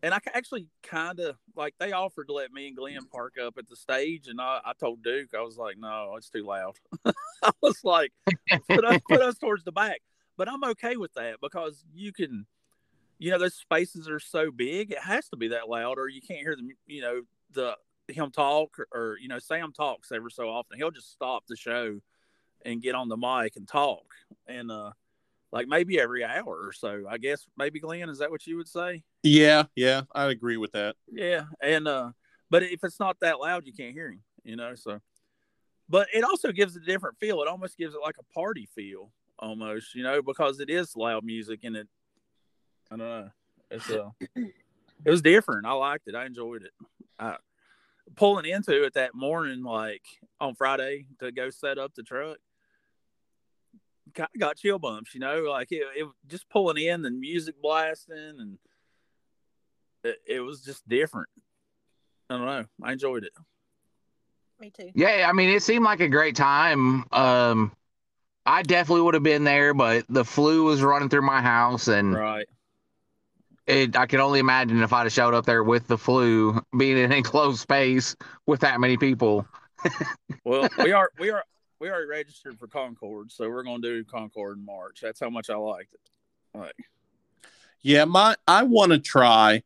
And I actually kind of like they offered to let me and Glenn park up at the stage, and I, I told Duke I was like, "No, it's too loud." I was like, "Put us, put us towards the back," but I'm okay with that because you can, you know, those spaces are so big, it has to be that loud, or you can't hear the, you know, the him talk, or, or you know, Sam talks ever so often. He'll just stop the show and get on the mic and talk and uh like maybe every hour or so i guess. Maybe glenn is that what you would say? Yeah yeah i agree with that. Yeah and uh but if it's not that loud you can't hear him you know so. But it also gives it a different feel. It almost gives it like a party feel almost you know because it is loud music and it i don't know it's uh it was different. I liked it. I enjoyed it. I, pulling into it that morning like on friday to go set up the truck got chill bumps, you know, like it, it just pulling in and music blasting and it, it was just different. I don't know. I enjoyed it. Me too. Yeah, I mean, it seemed like a great time. Um, I definitely would have been there, but the flu was running through my house, and Right. it, I can only imagine if I'd have showed up there with the flu, being in an enclosed space with that many people. Well, we are we are we already registered for Concord, so we're gonna do Concord in March. That's how much I liked it. Like yeah my i want to try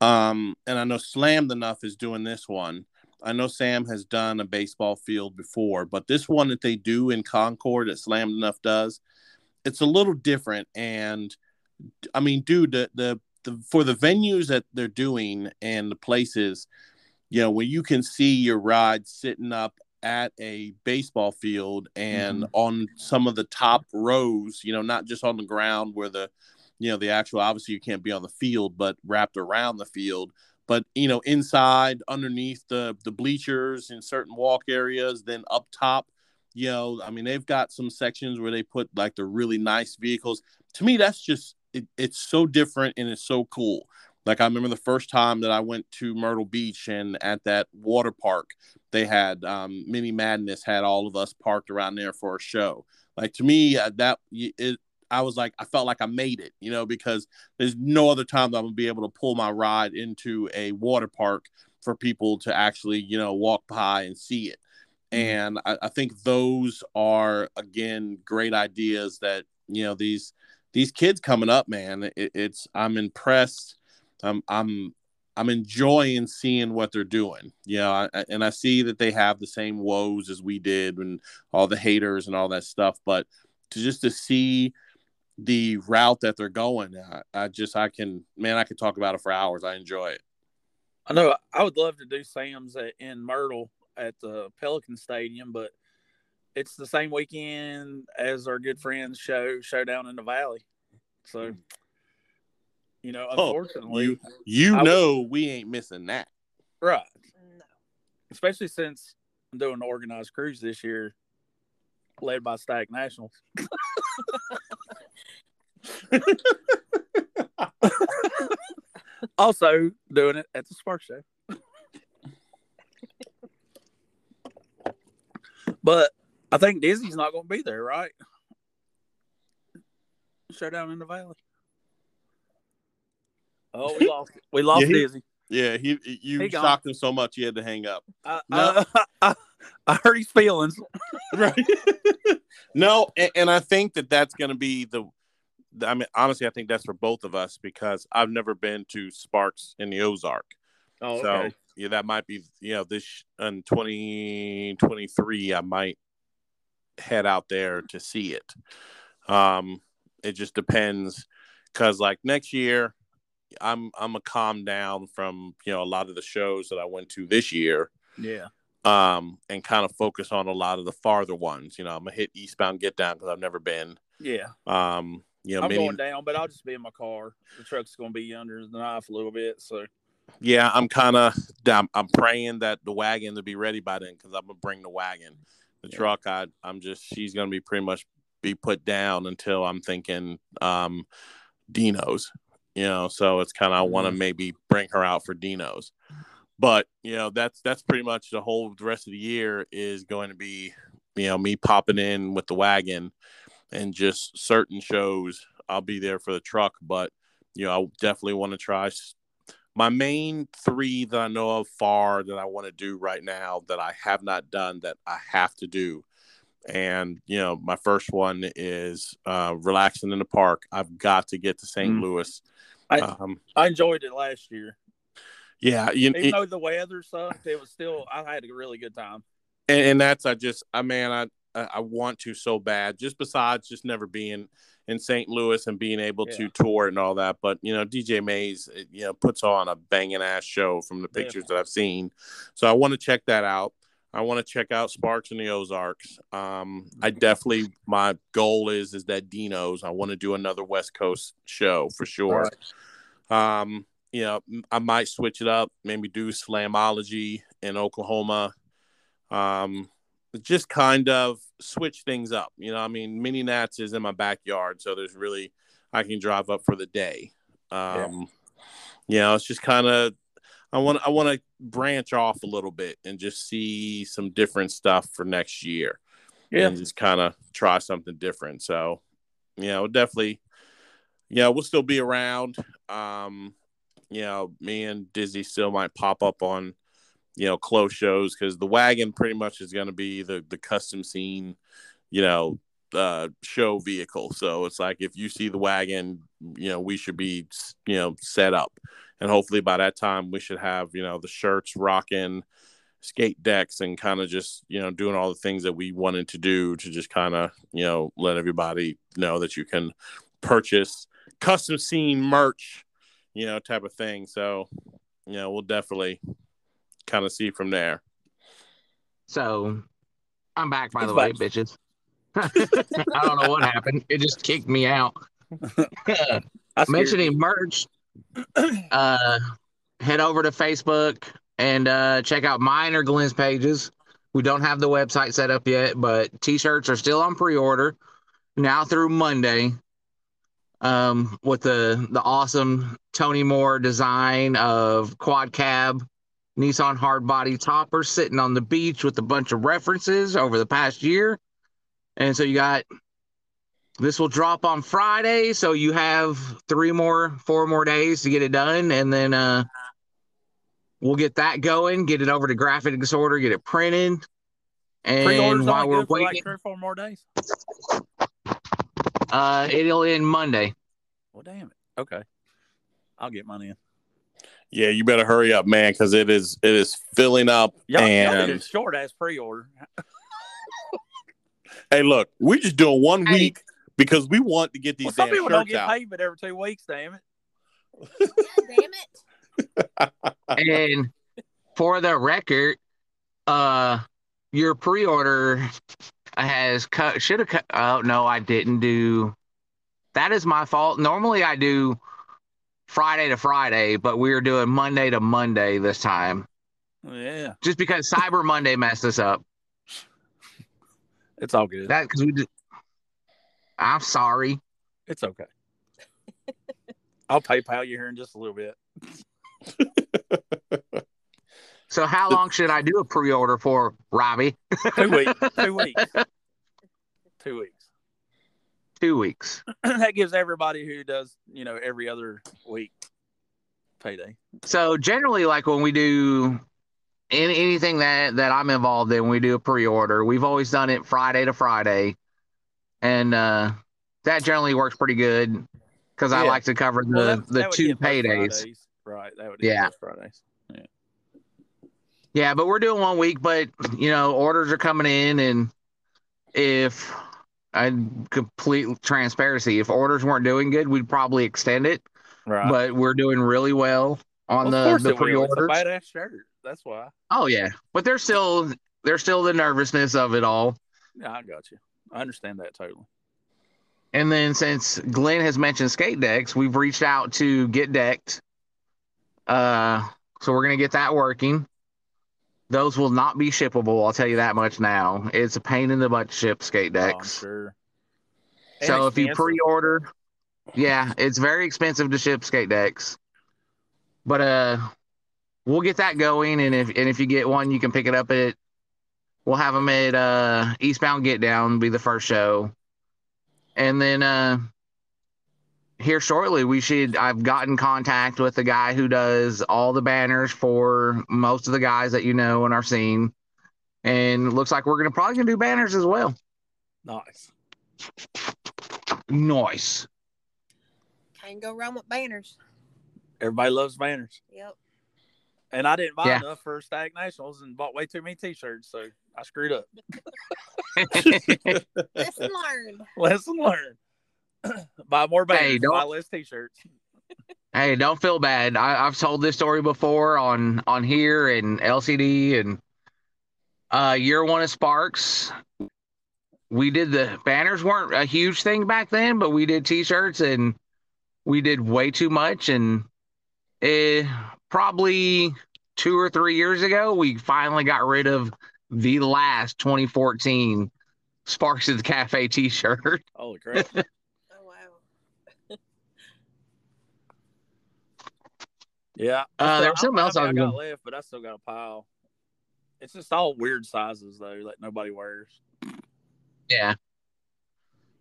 um and i know Slammedenuff is doing this one i know sam has done a baseball field before but this one that they do in concord that Slammedenuff does it's a little different and i mean dude the the, the for the venues that they're doing and the places you know when you can see your ride sitting up at a baseball field and mm-hmm. on some of the top rows you know not just on the ground where the you know the actual obviously you can't be on the field but wrapped around the field but you know inside underneath the the bleachers in certain walk areas then up top you know i mean they've got some sections where they put like the really nice vehicles. To me that's just it, it's so different and it's so cool like i remember the first time that i went to myrtle beach and at that water park they had um mini madness had all of us parked around there for a show like to me uh, that it, I was like, I felt like I made it, you know, because there's no other time that I'm gonna be able to pull my ride into a water park for people to actually, you know, walk by and see it. And I, I think those are again great ideas that you know these these kids coming up, man. It, it's I'm impressed. I'm I'm I'm enjoying seeing what they're doing. You know, I, and I see that they have the same woes as we did and all the haters and all that stuff, but to just to see the route that they're going. I, I just I can man, I could talk about it for hours. I enjoy it. I know I would love to do Sam's at, in Myrtle at the Pelican Stadium, but it's the same weekend as our good friends show showdown in the Valley. So, mm. You know, Oh, unfortunately, You you I would- know we ain't missing that. right, No. especially since I'm doing the organized cruise this year, led by Static Nationals. also doing it at the Spark Show. but I think Disney's not going to be there, right? Showdown in the Valley. Oh, we lost. it. We lost Yeah, he- Disney. Yeah, he you He gone. shocked him so much he had to hang up. I, No. I, I, I hurt his feelings. Right. no, and, and I think that that's going to be the I mean, honestly, I think that's for both of us because I've never been to Sparks in the Ozark. Oh, So okay. yeah, that might be you know this in twenty twenty three. I might head out there to see it. Um, it just depends because like next year, I'm I'm a calm down from you know a lot of the shows that I went to this year. yeah. Um, and kind of focus on a lot of the farther ones. You know, I'm gonna hit Eastbound Get Down because I've never been. Yeah. Um, you know, I'm many, going down, but I'll just be in my car. The truck's going to be under the knife a little bit. So, yeah, I'm kind of I'm, I'm praying that the wagon to be ready by then because I'm gonna bring the wagon. The Yeah. truck, I I'm just she's gonna be pretty much be put down until I'm thinking um Dino's. You know, so it's kind of I want to Mhm. maybe bring her out for Dino's. But you know, that's that's pretty much the whole the rest of the year is going to be you know me popping in with the wagon and just certain shows I'll be there for the truck, but you know I definitely want to try my main three that I know of far that I want to do right now that I have not done that I have to do. And you know, my first one is uh, relaxing in the park. I've got to get to St. Mm. Louis. I- um, I enjoyed it last year. yeah, you, Even though the weather sucked, it was still, I had a really good time. and, and that's I just I man I I I want to so bad. Just besides just never being in St. Louis and being able to tour and all that, but you know DJ Mays you know puts on a banging ass show from the pictures that I've seen, so I want to check that out. I want to check out Sparks in the Ozarks. Um, I definitely my goal is is that Dino's. I want to do another West Coast show for sure. Um, you know, I might switch it up, maybe do Slamology in Oklahoma. Um, just kind of switch things up. You know, I mean, Mini Nats is in my backyard, so there's really I can drive up for the day. Um, you know, it's just kind of I want I want to branch off a little bit and just see some different stuff for next year. Yeah. And just kind of try something different. So, you know, definitely yeah, we'll still be around. Um, you know, me and Dizzy still might pop up on, you know, close shows because the wagon pretty much is going to be the the custom scene, you know, uh, show vehicle. So it's like if you see the wagon, you know, we should be, you know, set up, and hopefully by that time we should have, you know, the shirts rocking, skate decks, and kind of just, you know, doing all the things that we wanted to do to just kind of, you know, let everybody know that you can purchase custom scene merch, you know, type of thing. So, you know, we'll definitely kind of see from there. So I'm back, by He's the way, bitches. I don't know what happened. It just kicked me out. I scared Mentioning merch, uh, head over to Facebook and uh, check out mine or Glenn's pages. We don't have the website set up yet, but t-shirts are still on pre-order now through Monday. Um, with the the awesome Tony Moore design of quad cab Nissan hard body topper sitting on the beach with a bunch of references over the past year. And so you got this will drop on Friday, so you have three more, four more days to get it done, and then uh, we'll get that going, get it over to graphic disorder, get it printed, and Pre-orders while we're good for like waiting, three or four more days. uh, it'll end Monday. Well, damn it. Okay. I'll get mine in. Yeah, you better hurry up, man, because it is it is filling up. Y'all, y'all and short ass pre order. hey, look, we're just doing one Hey. week because we want to get these Well, some damn people don't get out. paid but every two weeks, damn it. Damn it. and for the record, uh, your pre-order has cut. Should have cut. Oh no, I didn't do. That is my fault. Normally I do Friday to Friday, but we are doing Monday to Monday this time, Yeah. just because Cyber Monday messed us up. It's all good. That because we. Did, I'm sorry. It's okay. I'll PayPal you here in just a little bit. So how long should I do a pre-order for, Robbie? Two weeks. Two weeks. Two weeks. Two weeks. that gives everybody who does, you know, every other week payday. So generally, like when we do any, anything that that I'm involved in, we do a pre-order. We've always done it Friday to Friday, and uh, that generally works pretty good because I like to cover the Well, that- the that two paydays. Fridays. Right. That would hit Yeah. both Fridays. Yeah. Yeah, but we're doing one week, but you know, orders are coming in, and if I complete transparency, if orders weren't doing good, we'd probably extend it. Right. But we're doing really well on Well, of the course the it will. It's a pre-orders. badass shirt. That's why. Oh yeah, but there's still there's still the nervousness of it all. Yeah, I got you. I understand that totally. And then since Glenn has mentioned skate decks, we've reached out to Get Decked. Uh, so we're gonna get that working. Those will not be shippable. I'll tell you that much now. It's a pain in the butt to ship skate decks. Oh, decks. sure. So if you pre-order, yeah, it's very expensive to ship skate decks. But uh, we'll get that going, and if and if you get one, you can pick it up at. We'll have them at uh, Eastbound Get Down be the first show, and then uh, here shortly we should. I've gotten contact with the guy who does all the banners for most of the guys that you know in our scene, and looks like we're gonna probably gonna do banners as well. nice. Nice. Can't go wrong with banners. Everybody loves banners. Yep. And I didn't buy Yeah. enough for Static Nationals and bought way too many t-shirts, so I screwed up. Lesson learned. Lesson learned. buy more banners, Hey, don't- buy less t-shirts. Hey, don't feel bad. I, I've told this story before on on here and LCD and uh year one of Sparks. We did the banners weren't a huge thing back then, but we did t-shirts and we did way too much. And eh, probably two or three years ago, we finally got rid of the last 2014 Sparks at the Cafe t-shirt. Holy crap. Oh wow. Yeah. Uh, there was Still- something else I, I was got gonna- left, but I still got a pile. It's just all weird sizes though that nobody wears. Yeah.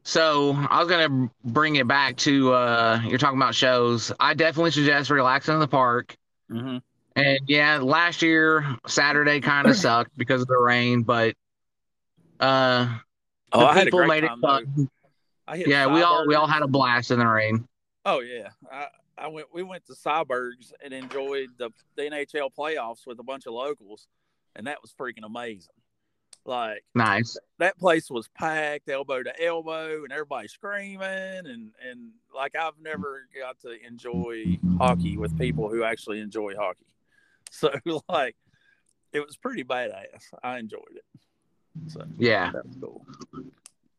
So I was gonna bring it back to uh you're talking about shows. I definitely suggest relaxing in the park. Mm-hmm. And yeah, last year Saturday kind of sucked because of the rain, but uh Oh, the I had a people great made it fun. I hit Yeah, we all we all had a blast in the rain. Oh yeah, I, I went. We went to Cybergs and enjoyed the, the NHL playoffs with a bunch of locals, and that was freaking amazing. Like Nice. that place was packed, elbow to elbow, and everybody screaming, and and like I've never got to enjoy hockey with people who actually enjoy hockey. So like, it was pretty badass. I enjoyed it. So Yeah. that was cool.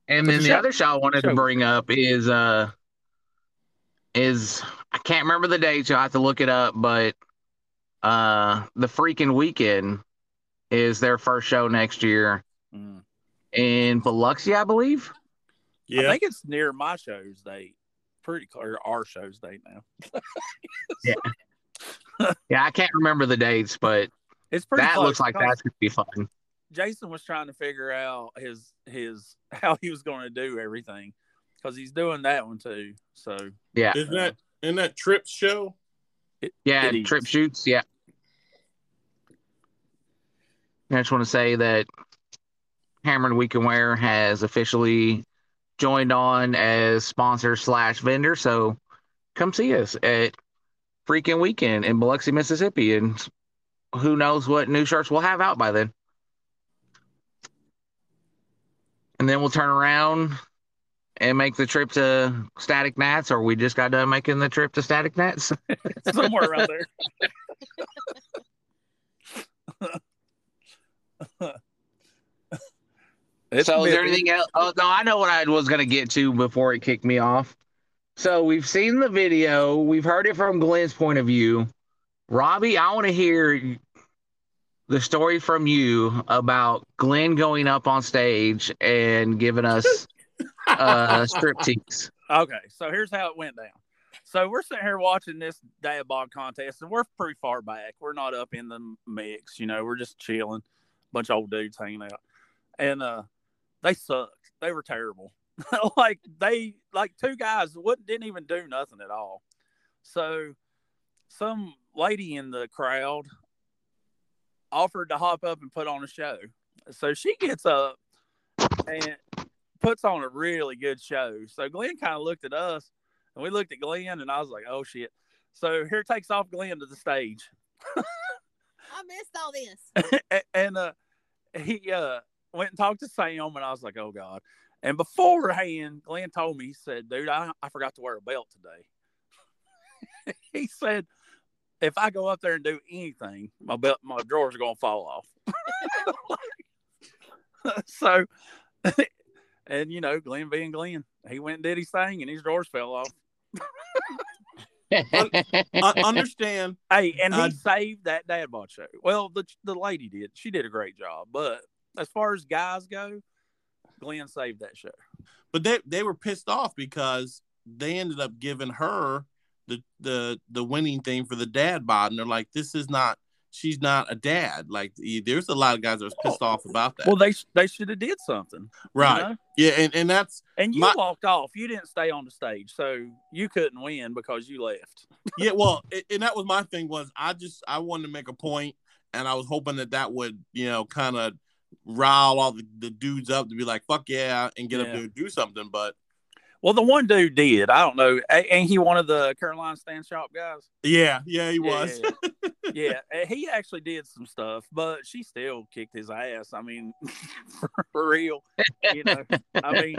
And But then the the show- other show I wanted show to bring up is uh is I can't remember the date, so I have to look it up, but uh the freaking weekend is their first show next year Mm. in Biloxi, I believe. Yeah, I think it's near my show's date. Pretty clear our show's date now. Yeah, I can't remember the dates, but It's pretty that close looks like that's gonna be fun. Jason was trying to figure out his his how he was going to do everything because he's doing that one too. So Yeah. is that that isn't that trip show? Yeah, It is. trip shoots. Yeah. I just want to say that HammerD Weekend Wear has officially joined on as sponsor slash vendor. So come see us at freaking weekend in Biloxi, Mississippi, and who knows what new shirts we'll have out by then. And then we'll turn around and make the trip to Static Nats, or we just got done making the trip to Static Nats. somewhere around there. So is there anything else? Oh no, I know what I was gonna get to before it kicked me off. So we've seen the video, we've heard it from Glenn's point of view. Robbie, I want to hear the story from you about Glenn going up on stage and giving us uh striptease. Okay, so here's how it went down. So we're sitting here watching this dad bod contest, and we're pretty far back. We're not up in the mix, you know. We're just chilling, bunch of old dudes hanging out, and uh, they sucked. They were terrible. like they, like two guys, wouldn't didn't even do nothing at all. So some lady in the crowd offered to hop up and put on a show. So she gets up and puts on a really good show. So Glenn kind of looked at us, and we looked at Glenn, and I was like, "Oh shit!" So here takes off Glenn to the stage, I missed all this. And uh, he uh went and talked to Sam, and I was like, "Oh god!" And beforehand, Glenn told me, he said, "Dude, I, I forgot to wear a belt today." he said, "If I go up there and do anything, my belt, my drawers are gonna fall off." so, and you know, Glenn being Glenn, he went and did his thing, and his drawers fell off. I understand. Hey, and he Uh, saved that dad bod show. Well, the the lady did. She did a great job. But as far as guys go, Glenn saved that show. but they they were pissed off because they ended up giving her the the the winning thing for the dad bod, and they're like, "This is not. She's not a dad." Like, there's a lot of guys that was pissed off about that. Well, they they should have did something, you right? know? Yeah, and and that's And you My- walked off. You didn't stay on the stage, so you couldn't win because you left. yeah. Well, and that was my thing was I just I wanted to make a point, and I was hoping that that would you know kind of rile all the, the dudes up to be like, "Fuck yeah," and get Yeah. them to do something. But Well, the one dude did. I don't know. A- Ain't he one of the Carolina Stand Shop guys? yeah, yeah, he was. Yeah, yeah, he actually did some stuff, but she still kicked his ass. I mean, for, for real. You know, I mean,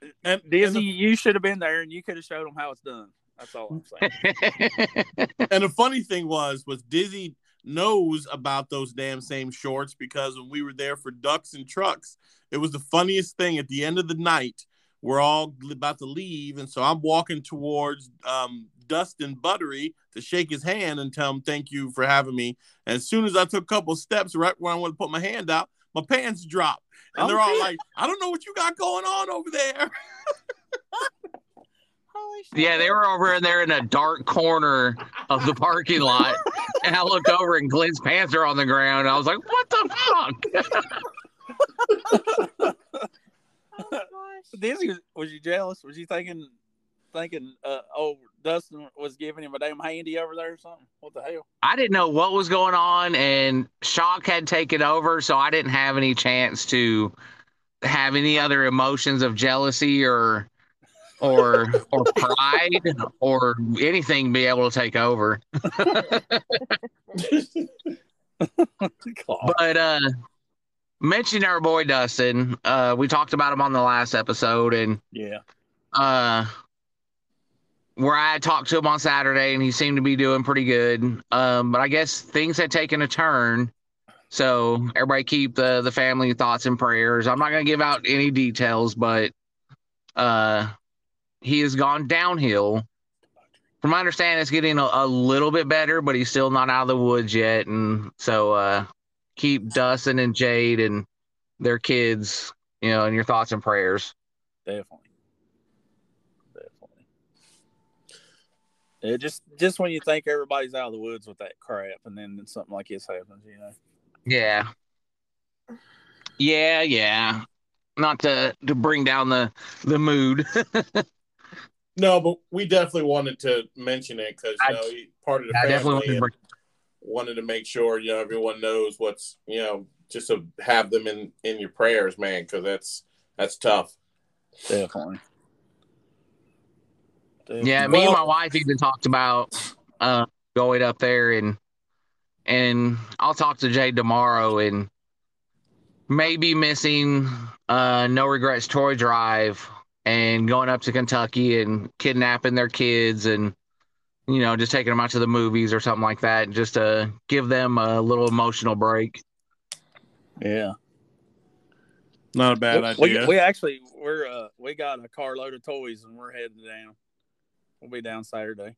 And, and Dizzy, the- you should have been there and you could have showed them how it's done. That's all I'm saying. and the funny thing was was Dizzy knows about those damn same shorts because when we were there for ducks and trucks it was the funniest thing. At the end of the night we're all about to leave and so i'm walking towards um, dustin buttery to shake his hand and tell him thank you for having me. And as soon as i took a couple steps right when i want to put my hand out my pants dropped. And Oh, they're all like i don't know what you got going on over there Holy shit. Yeah, they were over in there in a dark corner of the parking lot. And I looked over and Glenn's pants are on the ground. I was like, what the fuck? Oh, gosh. Was, was you jealous? Was you thinking, thinking, uh, oh, Dustin was giving him a damn handy over there or something? What the hell? I didn't know what was going on, and shock had taken over, so I didn't have any chance to have any other emotions of jealousy or or or pride or anything be able to take over. But uh mentioning our boy Dustin, uh we talked about him on the last episode and yeah. uh where I talked to him on Saturday and he seemed to be doing pretty good. Um, but I guess things had taken a turn. So everybody keep the the family thoughts and prayers. I'm not gonna give out any details, but uh he has gone downhill. From my understanding, it's getting a, a little bit better, but he's still not out of the woods yet. And so uh keep Dustin and Jade and their kids, you know, in your thoughts and prayers. Definitely. Definitely. It just just when you think everybody's out of the woods with that crap, and then something like this happens, you know. Yeah. Yeah, yeah. Not to to bring down the the mood. no but we definitely wanted to mention it because you know he- part of the I family definitely wanted to bring wanted to make sure you know everyone knows what's you know just to have them in in your prayers man because that's that's tough Definitely. Yeah, me and my wife even talked about uh going up there and and I'll talk to Jay tomorrow and maybe missing uh no regrets toy drive and going up to Kentucky and kidnapping their kids and you know just taking them out to the movies or something like that just to give them a little emotional break. Yeah. not a bad we, idea we actually we're uh we got a carload of toys and we're heading down. We'll be down Saturday.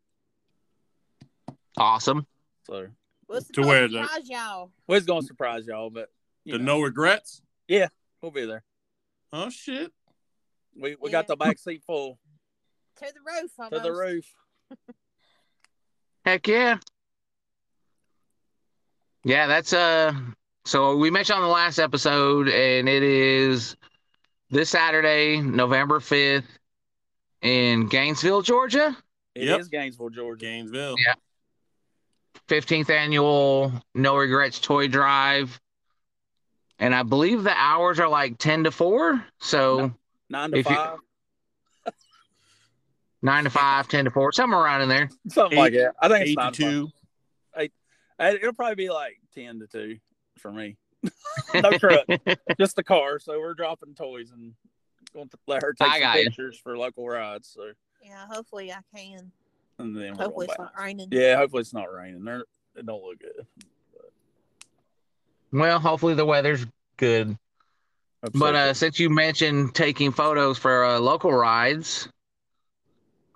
Awesome. So What's To where the- surprise y'all? we're gonna surprise y'all, but the know, no regrets Yeah, we'll be there. oh shit We we Yeah. got the back seat full To the roof to the roof. Heck yeah. Yeah, that's uh so we mentioned on the last episode and it is this Saturday, November 5th in Gainesville, Georgia. It is Yep. Gainesville, Georgia. gainesville Yeah. 15th annual No Regrets Toy Drive. and I believe the hours are like ten to four. So Nine to If you- five, nine to five, 10 to four, somewhere around in there. something like that. I think it's Eight to nine to five. two. Uh, It'll probably be like ten to two for me. no truck, just the car. So we're dropping toys and going to let her take some you. pictures for local rides. So Yeah, hopefully I can. and then Hopefully it's back. not raining. Yeah, hopefully it's not raining. They're, it don't look good. Well, hopefully the weather's good. Hope But uh, since you mentioned taking photos for uh, local rides,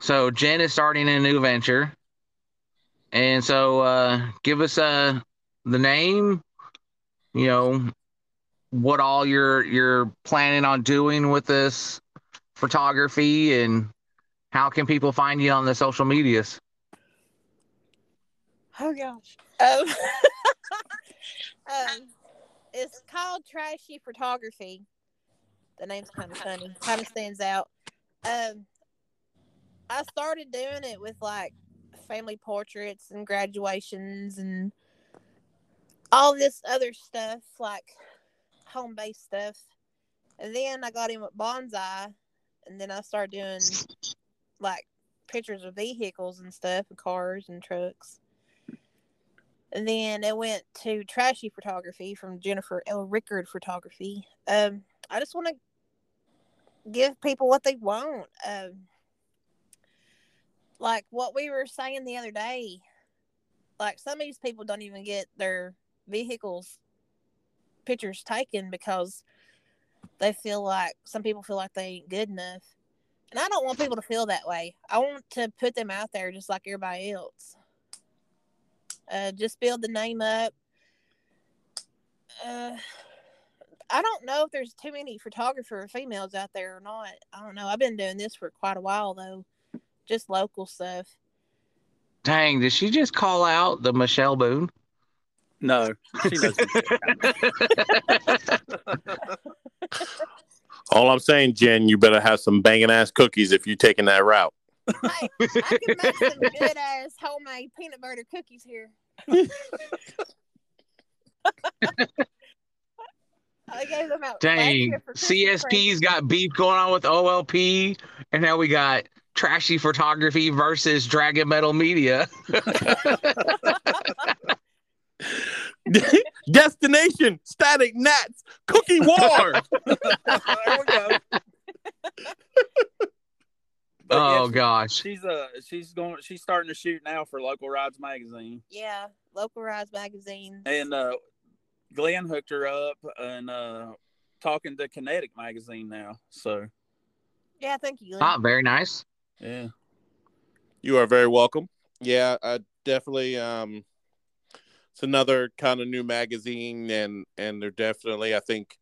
so Jenn is starting a new venture, and so uh, give us uh, the name. You know what all you're you're planning on doing with this photography, and how can people find you on the social medias? Oh gosh. Um, um, it's called Trashy Photography. The name's kind of funny. Kind of stands out. Um, I started doing it with like family portraits and graduations and all this other stuff, like home based stuff. And then I got in with bonsai, and then I started doing like pictures of vehicles and stuff, and cars and trucks. And then it went to trashy photography from Jennifer L. Rickard photography. Um, I just want to give people what they want. Um, like what we were saying the other day, like some of these people don't even get their vehicles pictures taken because they feel like some people feel like they ain't good enough. And I don't want people to feel that way. I want to put them out there just like everybody else uh, just build the name up. Uh, I don't know if there's too many photographer females out there or not. I don't know. I've been doing this for quite a while though, just local stuff. Dang, did she just call out the Michelle Boone? no, she knows. All I'm saying, Jenn, you better have some banging ass cookies if you're taking that route. Hey, I can make some good ass homemade peanut butter cookies here. I gave them out. Dang, year for Christmas CSP's got beef going on with OLP, and now we got trashy photography versus Dragon Metal Media. Destination Static Nats Cookie War. there we go. But yeah, oh she- gosh, She's uh she's going she's starting to shoot now for Local Rides magazine. Yeah, local Rides magazine. And uh Glenn hooked her up and uh talking to Kinetic magazine now. So Yeah, thank you. Glenn. ah, very nice. yeah. You are very welcome. Yeah, I definitely um it's another kind of new magazine and and they're definitely I think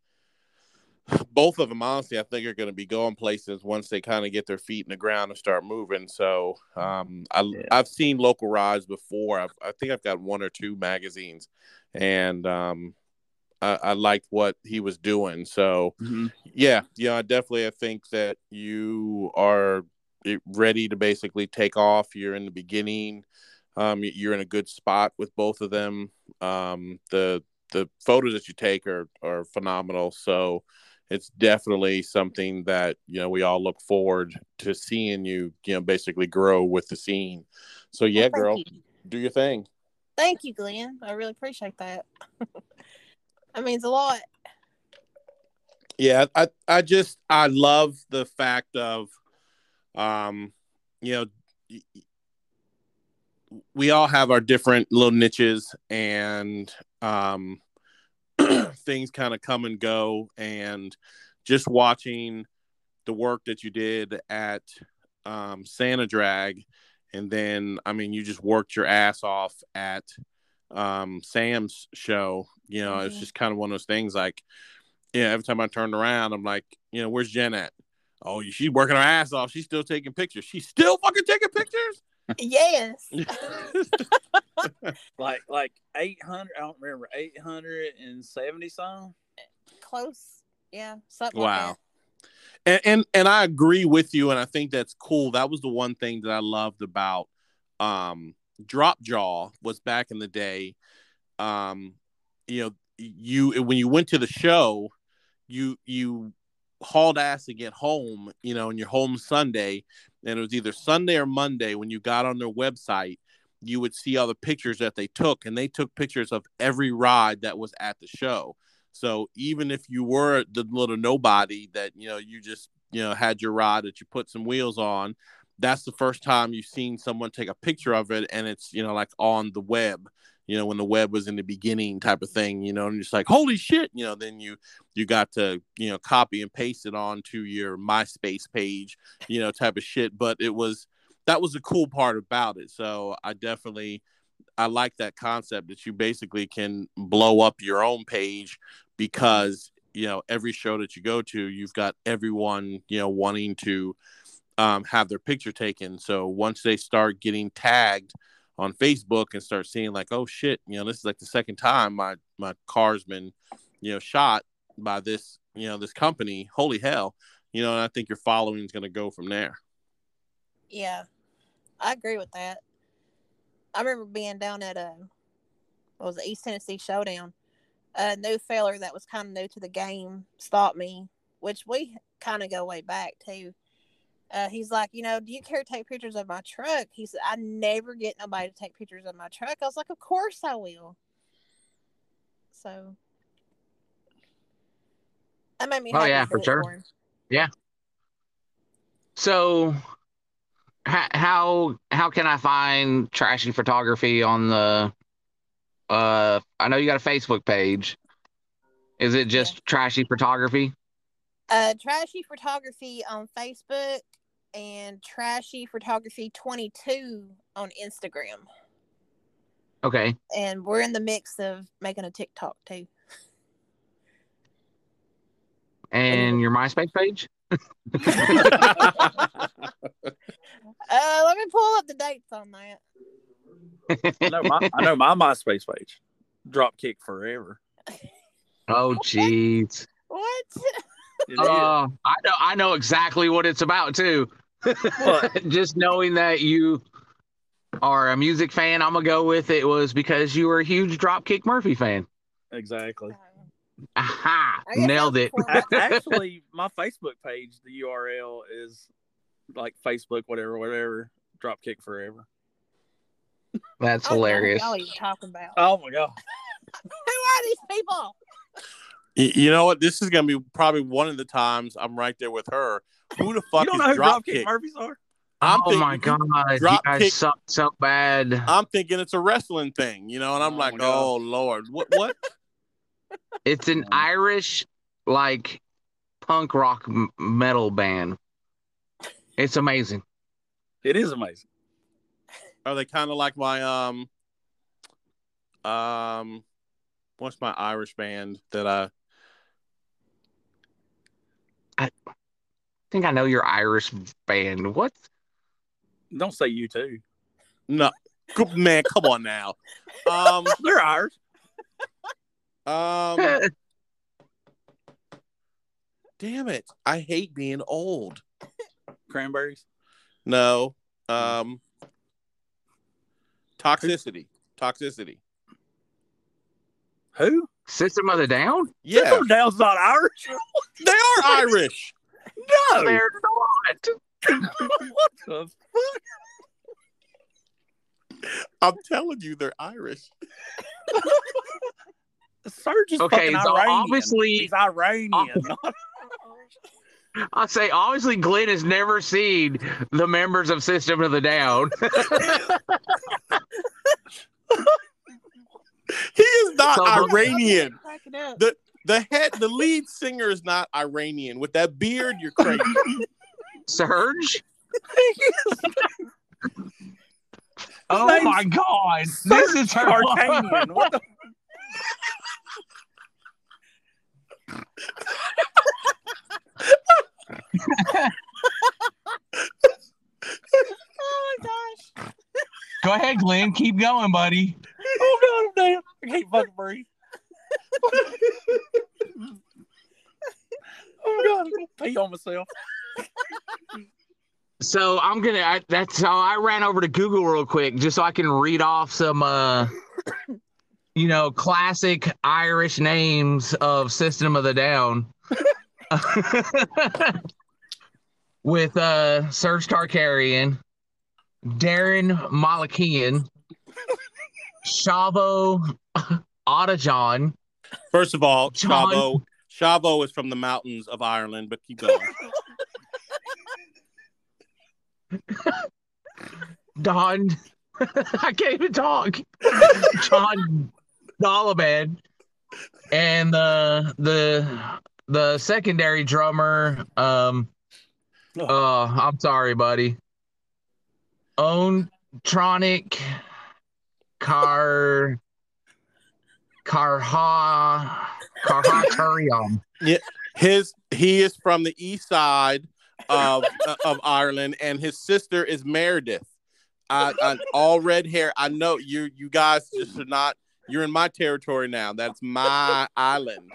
both of them honestly I think are going to be going places once they kind of get their feet in the ground and start moving. So, um I Yeah. I've seen local rides before. I've, I think I've got one or two magazines and um I, I liked what he was doing. So, yeah, yeah, I definitely I think that you are ready to basically take off. You're in the beginning. Um, you're in a good spot with both of them. Um, the the photos that you take are are phenomenal. So it's definitely something that you know we all look forward to seeing you. You know, basically grow with the scene. So yeah, Well, girl, you. do your thing. Thank you, Glenn. I really appreciate that. that means a lot. Yeah, I I just I love the fact of, um, you know, we all have our different little niches and um, things kind of come and go, and just watching the work that you did at um, Santa Drag, and then I mean, you just worked your ass off at um, Sam's show. You know, it's Mhm. just kind of one of those things like yeah, every time I turned around, I'm like, you know, where's Jenn at? Oh, she's working her ass off. She's still taking pictures. She's still fucking taking pictures. Yes. Like like eight hundred I don't remember, eight hundred and seventy some. Close. Yeah. Something Wow. like And, and and I agree with you, and I think that's cool. That was the one thing that I loved about um Drop Jaw was back in the day. Um, you know, you when you went to the show, you you hauled ass to get home, you know, and you're home Sunday, and it was either Sunday or Monday when you got on their website, you would see all the pictures that they took, and they took pictures of every ride that was at the show. So even if you were the little nobody that you know you just you know had your ride that you put some wheels on, that's the first time you've seen someone take a picture of it, and it's you know like on the web you know when the web was in the beginning type of thing you know and just like holy shit you know then you you got to you know copy and paste it onto your myspace page you know type of shit. But it was that was the cool part about it. So i definitely i like that concept that you basically can blow up your own page because you know every show that you go to you've got everyone you know wanting to um, have their picture taken. So once they start getting tagged on Facebook and start seeing like, oh shit, you know, this is like the second time my my car's been, you know, shot by this, you know, this company. Holy hell, you know, and I think your following is going to go from there. Yeah, I agree with that. I remember being down at a what was it, East Tennessee Showdown. A new feller that was kind of new to the game stopped me, which we kind of go way back too uh, he's like, you know, do you care to take pictures of my truck? He said, I never get nobody to take pictures of my truck. I was like, of course I will. So that made me. Oh yeah, for sure. For yeah. So, how how can I find trashy photography on the? Uh, I know you got a Facebook page. Is it just yeah. trashy photography? Uh, trashy photography on Facebook and Trashy Photography 22 on Instagram. Okay. And we're in the mix of making a TikTok too. And your MySpace page? uh, let me pull up the dates on that. I know my, I know my MySpace page. Dropkick forever. Oh, jeez. what? Uh, I know. I know exactly what it's about too. Just knowing that you are a music fan, I'm gonna go with it was because you were a huge Dropkick Murphy fan. Exactly. Aha! Nailed it. Actually, my Facebook page, the URL is like Facebook, whatever, whatever. Dropkick forever. That's hilarious. What are you talking about? Oh my god! Who are these people? You know what? This is gonna be probably one of the times I'm right there with her. Who the fuck you don't is know drop who kick? Murphys are? I'm oh my god, drop you guys kick- suck so bad. I'm thinking it's a wrestling thing, you know, and I'm Oh like, oh lord, what? What? It's an Irish like punk rock m- metal band. It's amazing. It is amazing. Are they kind of like my um um what's my Irish band that I I think I know your Irish band. What? Don't say you too. no man, come on now. Um They're Irish. um damn it. I hate being old. Cranberries. No. Um toxicity. Toxicity. Who? System of the Down? Yeah. System of Down's not Irish. They are Irish. No. They're not. what the fuck? I'm telling you they're Irish. Serj is Okay, fucking so Iranian. obviously- he's Iranian. Oh. not- I'll say obviously Glenn has never seen the members of System of the Down. He is not So- Iranian. The the head the lead singer is not Iranian. With that beard, you're crazy. Serj. Oh name's my god. This is her Arcanian. What the Oh my gosh. Go ahead, Glenn. Keep going, buddy. Oh god, I'm damn. I can't fucking breathe. Oh god, I'm gonna pee on myself. So I'm gonna. I, that's how I ran over to Google real quick, just so I can read off some, uh, you know, classic Irish names of System of the Down. With uh Serj Tarkarian, Daron Malakian, Shavo Otajon, First of all, John- Chavo Chavo is from the mountains of Ireland, but keep going. Don I can't even talk. John Dollaban and the the the secondary drummer um uh I'm sorry buddy. Own Tronic Car Carha Carhaturium. His he is from the east side of uh, of Ireland, and his sister is Meredith. I, I all red hair. I know you. You guys just are not. You're in my territory now. That's my island.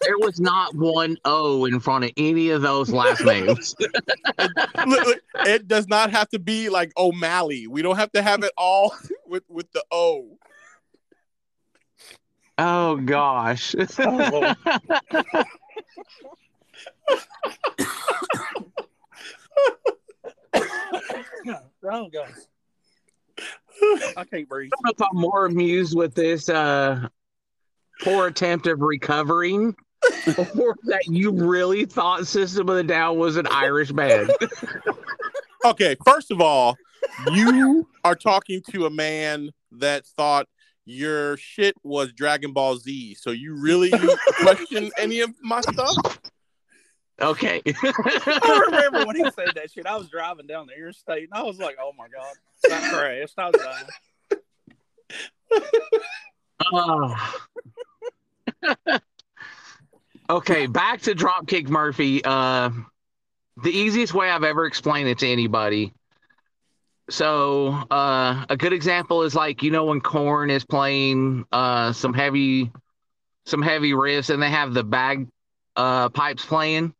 There was not one O in front of any of those last names. Look, look, it does not have to be like O'Malley. We don't have to have it all with with the O. Oh gosh. Oh God. I can't breathe. I don't know if I'm more amused with this uh, poor attempt of recovering, or that you really thought System of the Down was an Irish band. Okay, first of all, you are talking to a man that thought your shit was Dragon Ball Z. So you really question any of my stuff? Okay. I remember when he said that shit. I was driving down the interstate and I was like, "Oh my god, that crashed!" I was dying. Oh. okay, back to Dropkick Murphy. Uh, the easiest way I've ever explained it to anybody. So, uh, a good example is like you know when Korn is playing uh, some heavy, some heavy riffs, and they have the bag uh, pipes playing.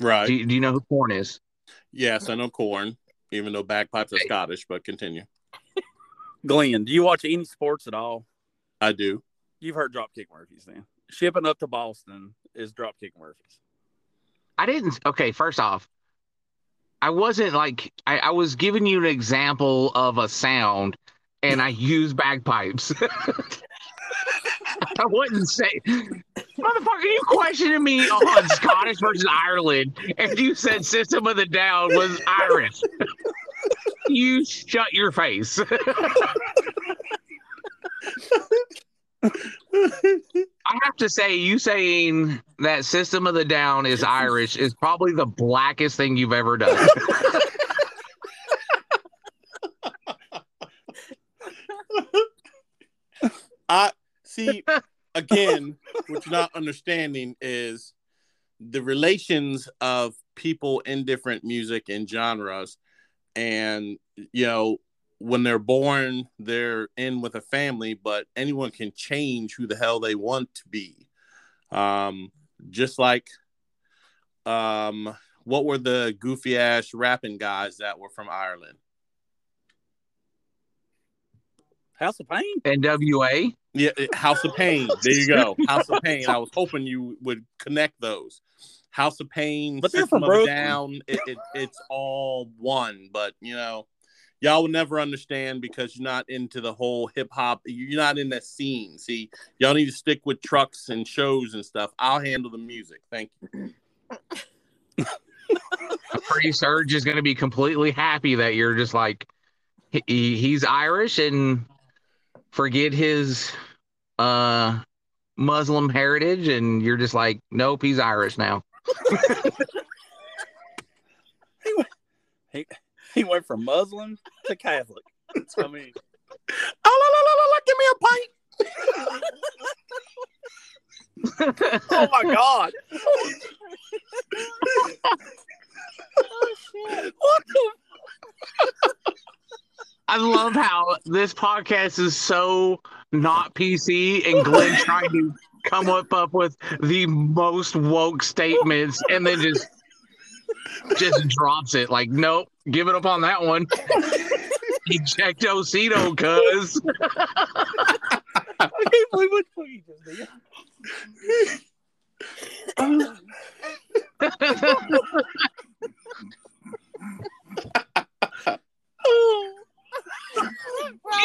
Right. Do do you know who Korn is? Yes, I know Korn, even though bagpipes are Scottish, but continue. Glenn, do you watch any sports at all? I do. You've heard Dropkick Murphys then. Shipping up to Boston is Dropkick Murphys. I didn't. Okay, first off, I wasn't like I, I was giving you an example of a sound, and I used bagpipes. I wouldn't say, motherfucker, you questioning me on Scottish versus Ireland, and you said System of the Down was Irish. you shut your face. I have to say, you saying that System of the Down is Irish is probably the blackest thing you've ever done. I see again, what you're not understanding is the relations of people in different music and genres. And, you know, when they're born, they're in with a family, but anyone can change who the hell they want to be. Um, just like um what were the goofy ass rapping guys that were from Ireland? House of Pain. NWA. Yeah, House of Pain. There you go. House of Pain. I was hoping you would connect those. House of Pain, But they're from Brooklyn. Down. It, it, it's all one, but you know, y'all will never understand because you're not into the whole hip hop. You're not in that scene. See, y'all need to stick with trucks and shows and stuff. I'll handle the music. Thank you. I'm pretty Serj is going to be completely happy that you're just like he, he's Irish and forget his uh Muslim heritage, and you're just like, nope, he's Irish now. He he went from Muslim to Catholic. I mean, Oh, la, la, la, la, give me a pint. oh my God! Oh shit. What the? I love how this podcast is so not PC, and Glenn trying to come up up with the most woke statements, and then just just drops it like, nope, give it up on that one. Ejectocito, cuz. I can't believe what you just did.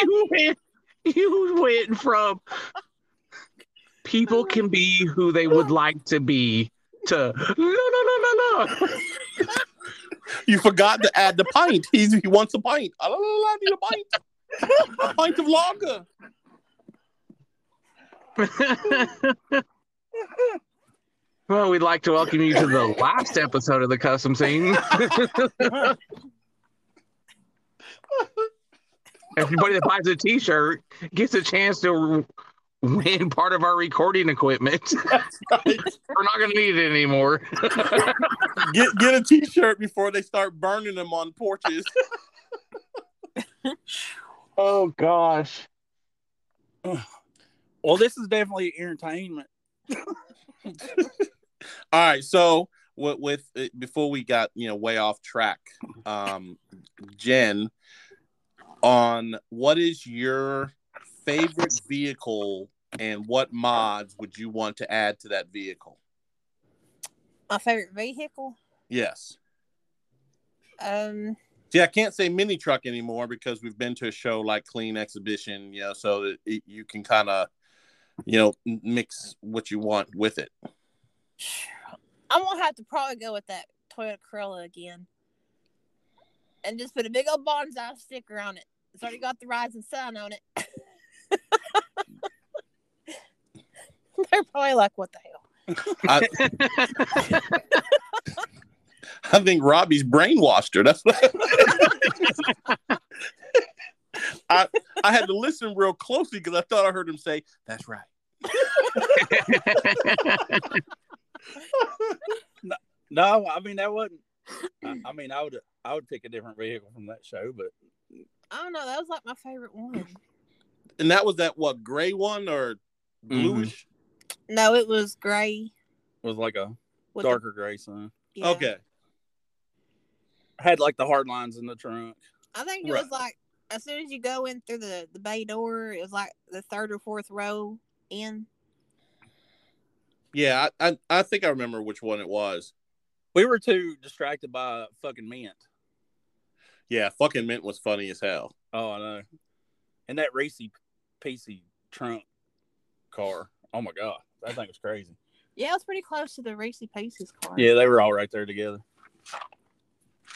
you went, you went from people can be who they would like to be to no no no no no. You forgot to add the pint. He's, he wants a pint. I, I need a pint. a pint of lager. well, we'd like to welcome you to the last episode of the custom scene. Everybody that buys a T-shirt gets a chance to win part of our recording equipment. We're not going to need it anymore. Get get a T-shirt before they start burning them on porches. oh gosh. Well, this is definitely entertainment. All right, so with, with uh, before we got you know way off track, um, Jenn, on what is your favorite vehicle and what mods would you want to add to that vehicle? My favorite vehicle. Yes. Um, See, I can't say mini truck anymore because we've been to a show like Klean Exhibition, you know, so that it, you can kind of, you know, mix what you want with it. I'm gonna have to probably go with that Toyota Corolla again, and just put a big old bonsai sticker on it. It's already got the rising sun on it. They're probably like, "What the hell?" I, I think Robbie's brainwashed her. That's what I I had to listen real closely because I thought I heard him say, "That's right." No, I mean that wasn't. I, I mean, I would I would pick a different vehicle from that show, but I don't know. That was like my favorite one. And that was that what gray one or bluish? Mm-hmm. No, it was gray. it was like a With the- darker gray sun. yeah. Okay. Had like the hard lines in the trunk. I think it Right. was like as soon as you go in through the the bay door, it was like the third or fourth row in. Yeah, I, I I think I remember which one it was. We were too distracted by fucking mint. Yeah, fucking mint was funny as hell. Oh, I know. And that racy PC trunk car. Oh my god, that thing was crazy. Yeah, it was pretty close to the Racy Paces car. Yeah, they were all right there together.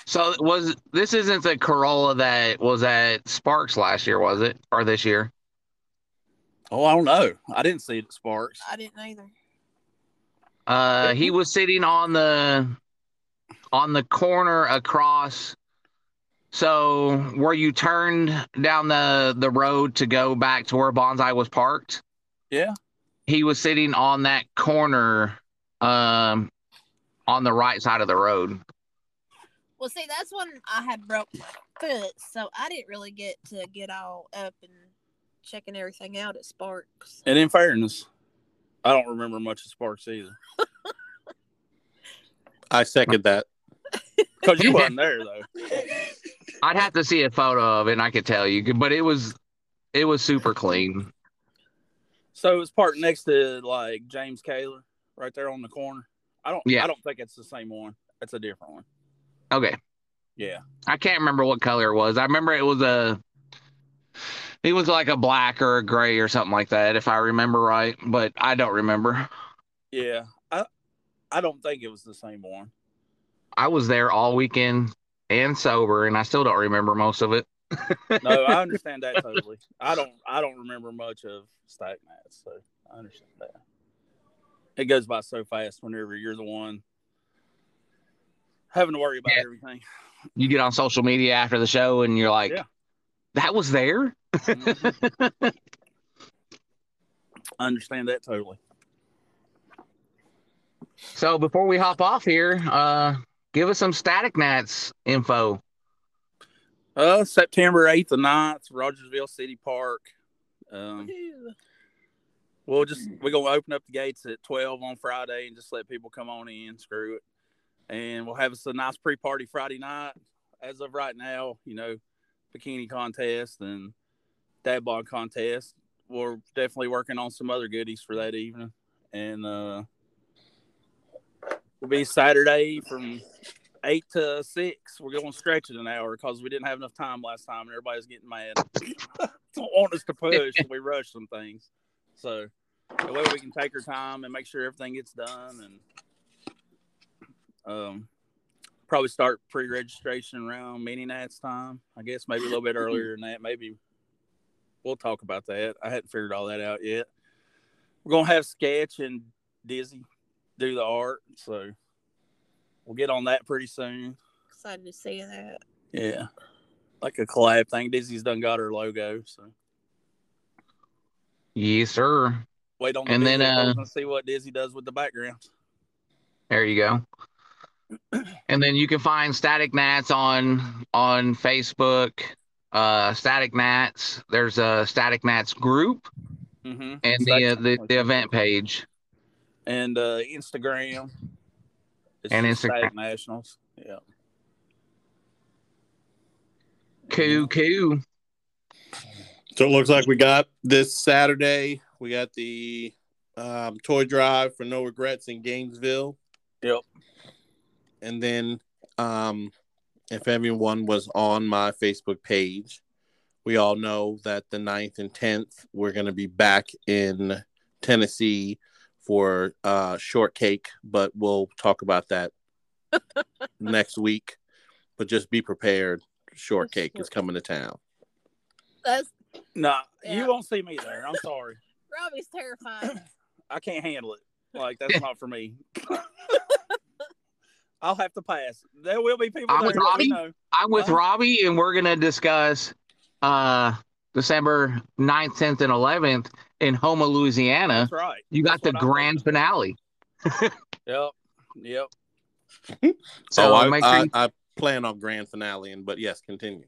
So was this isn't the Corolla that was at Sparks last year, was it? Or this year? Oh, I don't know. I didn't see it at Sparks. I didn't either. Uh he was sitting on the on the corner across so where you turned down the the road to go back to where Bonsai was parked, Yeah. He was sitting on that corner um on the right side of the road. Well, see, that's when I had broke my foot, so I didn't really get to get all up and checking everything out at Sparks. And in fairness, I don't remember much of Sparks either. I second that. Because you wasn't there though. I'd have to see a photo of it and I could tell you, but it was it was super clean. So it was parked next to like James Kaler, right there on the corner. I don't Yeah. I don't think it's the same one. That's a different one. Okay. Yeah. I can't remember what color it was. I remember it was a it was like a black or a gray or something like that, if I remember right. But I don't remember. Yeah. I I don't think it was the same one. I was there all weekend and sober, and I still don't remember most of it. No, I understand that totally. I don't I don't remember much of Static Nats, so I understand that. It goes by so fast whenever you're the one having to worry about Yeah. everything. You get on social media after the show, and you're like, Yeah. "That was there." Mhm. I understand that totally. So before we hop off here, uh, give us some Static Nats info. Uh September eighth and 9th, Rogersville City Park. Um. We'll just we're gonna open up the gates at twelve on Friday and just let people come on in. Screw it, and we'll have us a nice pre-party Friday night. As of right now, you know, bikini contest and dad bod contest. We're definitely working on some other goodies for that evening, and uh, will be Saturday from eight to six. We're going to stretch it an hour because we didn't have enough time last time, and everybody's getting mad. Don't want us to push, and we rush some things. So that way we can take our time and make sure everything gets done, and um, probably start pre-registration around mini nats time. I guess maybe a little bit earlier than that. Maybe we'll talk about that. I hadn't figured all that out yet. We're gonna have sketch and Dizzy do the art, so we'll get on that pretty soon. Excited to see that. Yeah, like a collab thing. Disney's done got her logo, so Yes, sir. wait on the And then, uh, post and see what Dizzy does with the background. There you go. And then you can find Static Nats on on Facebook. Uh, Static Nats. There's a Static Nats group Mm-hmm. and the uh, the, the event page. and uh, Instagram. It's And just Instagram. Nationals. Yeah. Coo coo. So it looks like we got this Saturday. We got the um, toy drive for No Regrets in Gainesville. Yep. And then, um, if everyone was on my Facebook page, we all know that the 9th and 10th, we're going to be back in Tennessee for uh, Shortcake, but we'll talk about that next week. But just be prepared. Shortcake is coming to town. That's Nah, Yeah. you won't see me there. I'm sorry. Robbie's terrified. I can't handle it. Like that's not for me. I'll have to pass. There will be people I'm there. with Robbie. know. I'm with Huh? Robbie, and we're gonna discuss uh December 9th, 10th, and 11th in Houma, Louisiana. That's right. You got That's the grand finale. Yep. Yep. So oh, I, make sure I, you- I plan on grand finale, and but yes, continue.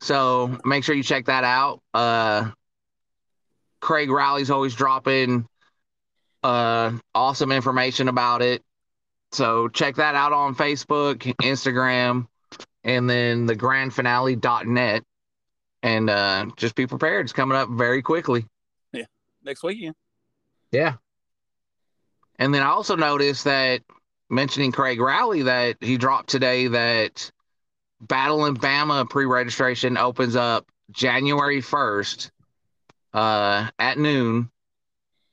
So make sure you check that out. Uh, Craig Rowley's always dropping uh, awesome information about it. So check that out on Facebook, Instagram, and then the grandfinale.net. And uh, just be prepared. It's coming up very quickly. Next weekend. Yeah. And then I also noticed that mentioning Craig Rowley that he dropped today that Battle in Bama pre-registration opens up January 1st uh, at noon.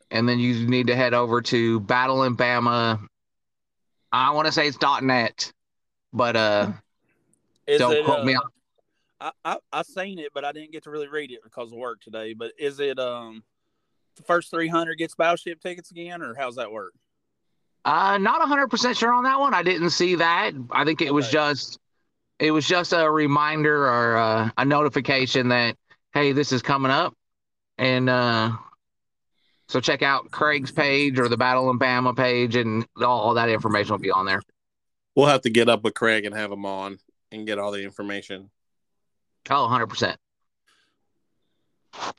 And then you need to head over to Battle in Bama. I want to say it's .net, but uh, Is don't it, quote me uh, on I, I I seen it, but I didn't get to really read it because of work today. But is it um the first three hundred gets battleship tickets again, or how's that work? Uh, not hundred percent sure on that one. I didn't see that. I think it was Okay. just, it was just a reminder or uh, a notification that hey, this is coming up, and uh, so check out Craig's page or the Battle in Bama page, and all, all that information will be on there. We'll have to get up with Craig and have him on and get all the information. Oh, 100%.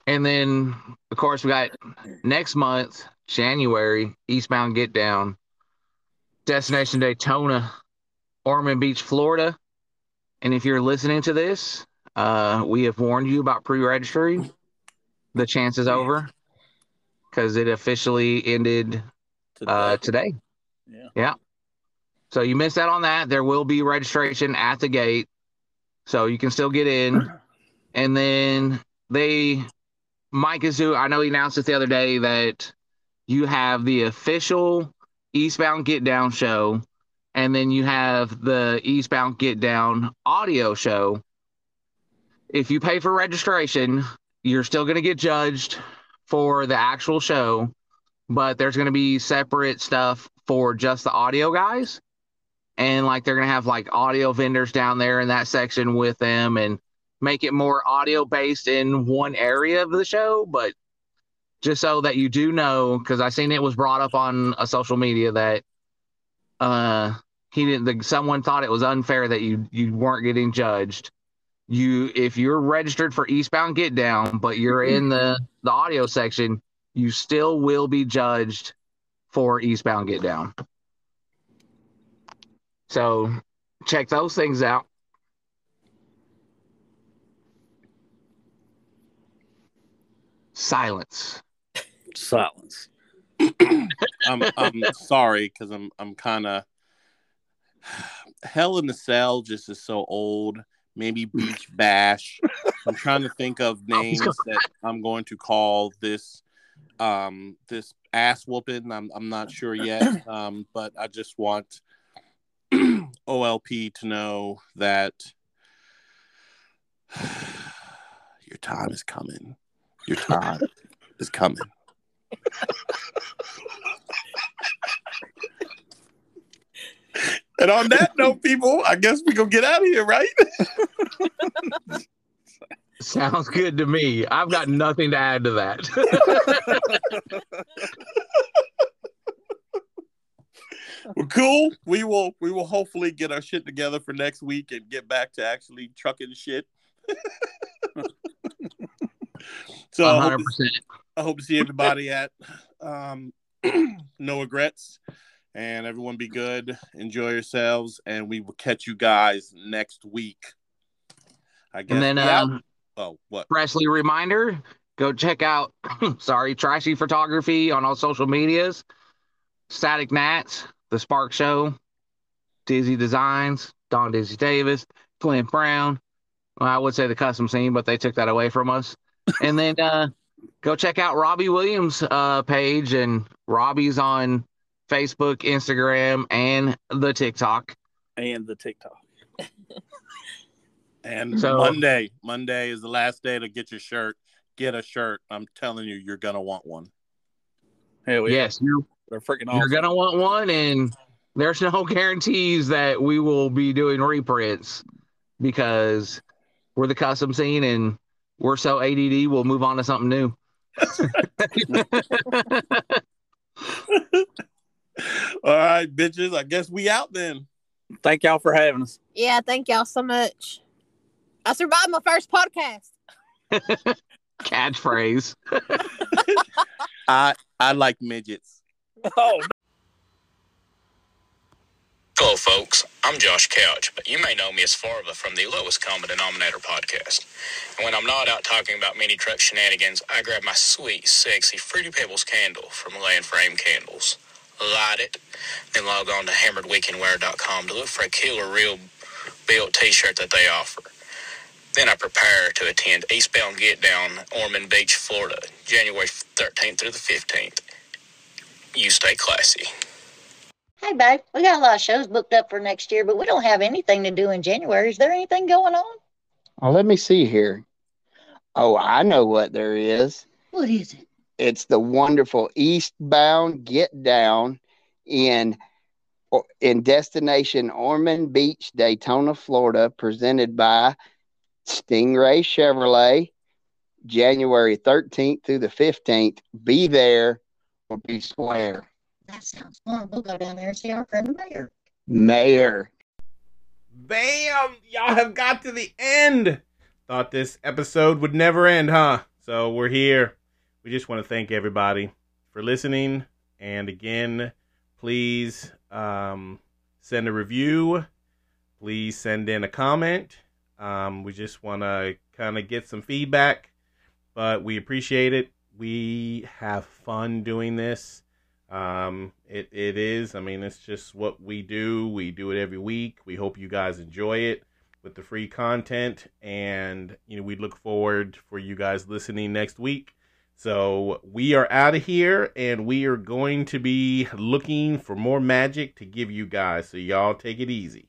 And then, of course, we got next month, January, Eastbound Get Down, Destination Daytona, Ormond Beach, Florida. And if you're listening to this, uh, we have warned you about pre registering. The chance is over because it officially ended uh, today. Yeah. Yeah. So you missed out on that. There will be registration at the gate. So you can still get in. And then they, Mike Azu, I know he announced it the other day that you have the official Eastbound Get Down show. And then you have the Eastbound Get Down audio show. If you pay for registration, you're still going to get judged for the actual show, but there's going to be separate stuff for just the audio guys. And like they're going to have like audio vendors down there in that section with them and make it more audio based in one area of the show. But just so that you do know, because I seen it was brought up on a social media that uh he didn't the, someone thought it was unfair that you you weren't getting judged you if you're registered for eastbound get down but you're in the the audio section you still will be judged for eastbound get down so check those things out Silence. Silence. I'm I'm sorry because I'm I'm kind of Hell in the Cell just is so old. Maybe Beach Bash. I'm trying to think of names that I'm going to call this um this ass whooping. I'm I'm not sure yet. Um, but I just want OLP to know that your time is coming. Your time is coming. And on that note, people, I guess we gonna get out of here, right? Sounds good to me. I've got nothing to add to that. well, cool. We will we will hopefully get our shit together for next week and get back to actually trucking shit. so I hope, 100%. to, I hope to see everybody at um, No Regrets. And everyone be good. Enjoy yourselves. And we will catch you guys next week. I guess. And then, Yeah. um, oh, what? Presley reminder go check out, sorry, Trashy Photography on all social medias, Static Nats, The Spark Show, Dizzy Designs, Don Dizzy Davis, Clint Brown. Well, I would say the custom scene, but they took that away from us. And then uh, go check out Robbie Williams' uh, page, and Robbie's on Facebook, Instagram, and the TikTok. And the TikTok. And So- Monday, Monday is the last day to get your shirt. Get a shirt. I'm telling you, you're gonna want one. Hell yeah. Yes, you're They're freaking You're gonna want one, and there's no guarantees that we will be doing reprints because we're the custom scene and we're so ADD. We'll move on to something new. All right, bitches. I guess we out then. Thank y'all for having us. Yeah, thank y'all so much. I survived my first podcast. Catchphrase. I I like midgets. Oh, Hello, folks. I'm Josh Couch, but you may know me as Farva from the Lowest Common Denominator podcast. And when I'm not out talking about mini truck shenanigans, I grab my sweet, sexy Fruity Pebbles candle from Layin Frame Kandles, light it, then log on to hammerdweekendwear.com to look for a killer real built t-shirt that they offer. Then I prepare to attend Eastbound Get Down, Ormond Beach, Florida, January 13th through the 15th. You stay classy. Hey, babe, we got a lot of shows booked up for next year, but we don't have anything to do in January. Is there anything going on? Oh, let me see here. Oh, I know what there is. What is it? It's the wonderful Eastbound Get Down in oh, in destination Ormond Beach, Daytona, Florida, presented by Stingray Chevrolet, January 13th through the 15th. Be there or be square. That sounds fun. We'll go down there and see our friend the mayor. Mayor. Bam! Y'all have got to the end. Thought this episode would never end, huh? So we're here. We just want to thank everybody for listening. And again, please um, send a review. Please send in a comment. Um, we just want to kind of get some feedback, but we appreciate it. We have fun doing this. Um, it, it is. I mean, it's just what we do. We do it every week. We hope you guys enjoy it with the free content. And, you know, we look forward for you guys listening next week. So we are out of here and we are going to be looking for more magic to give you guys. So y'all take it easy.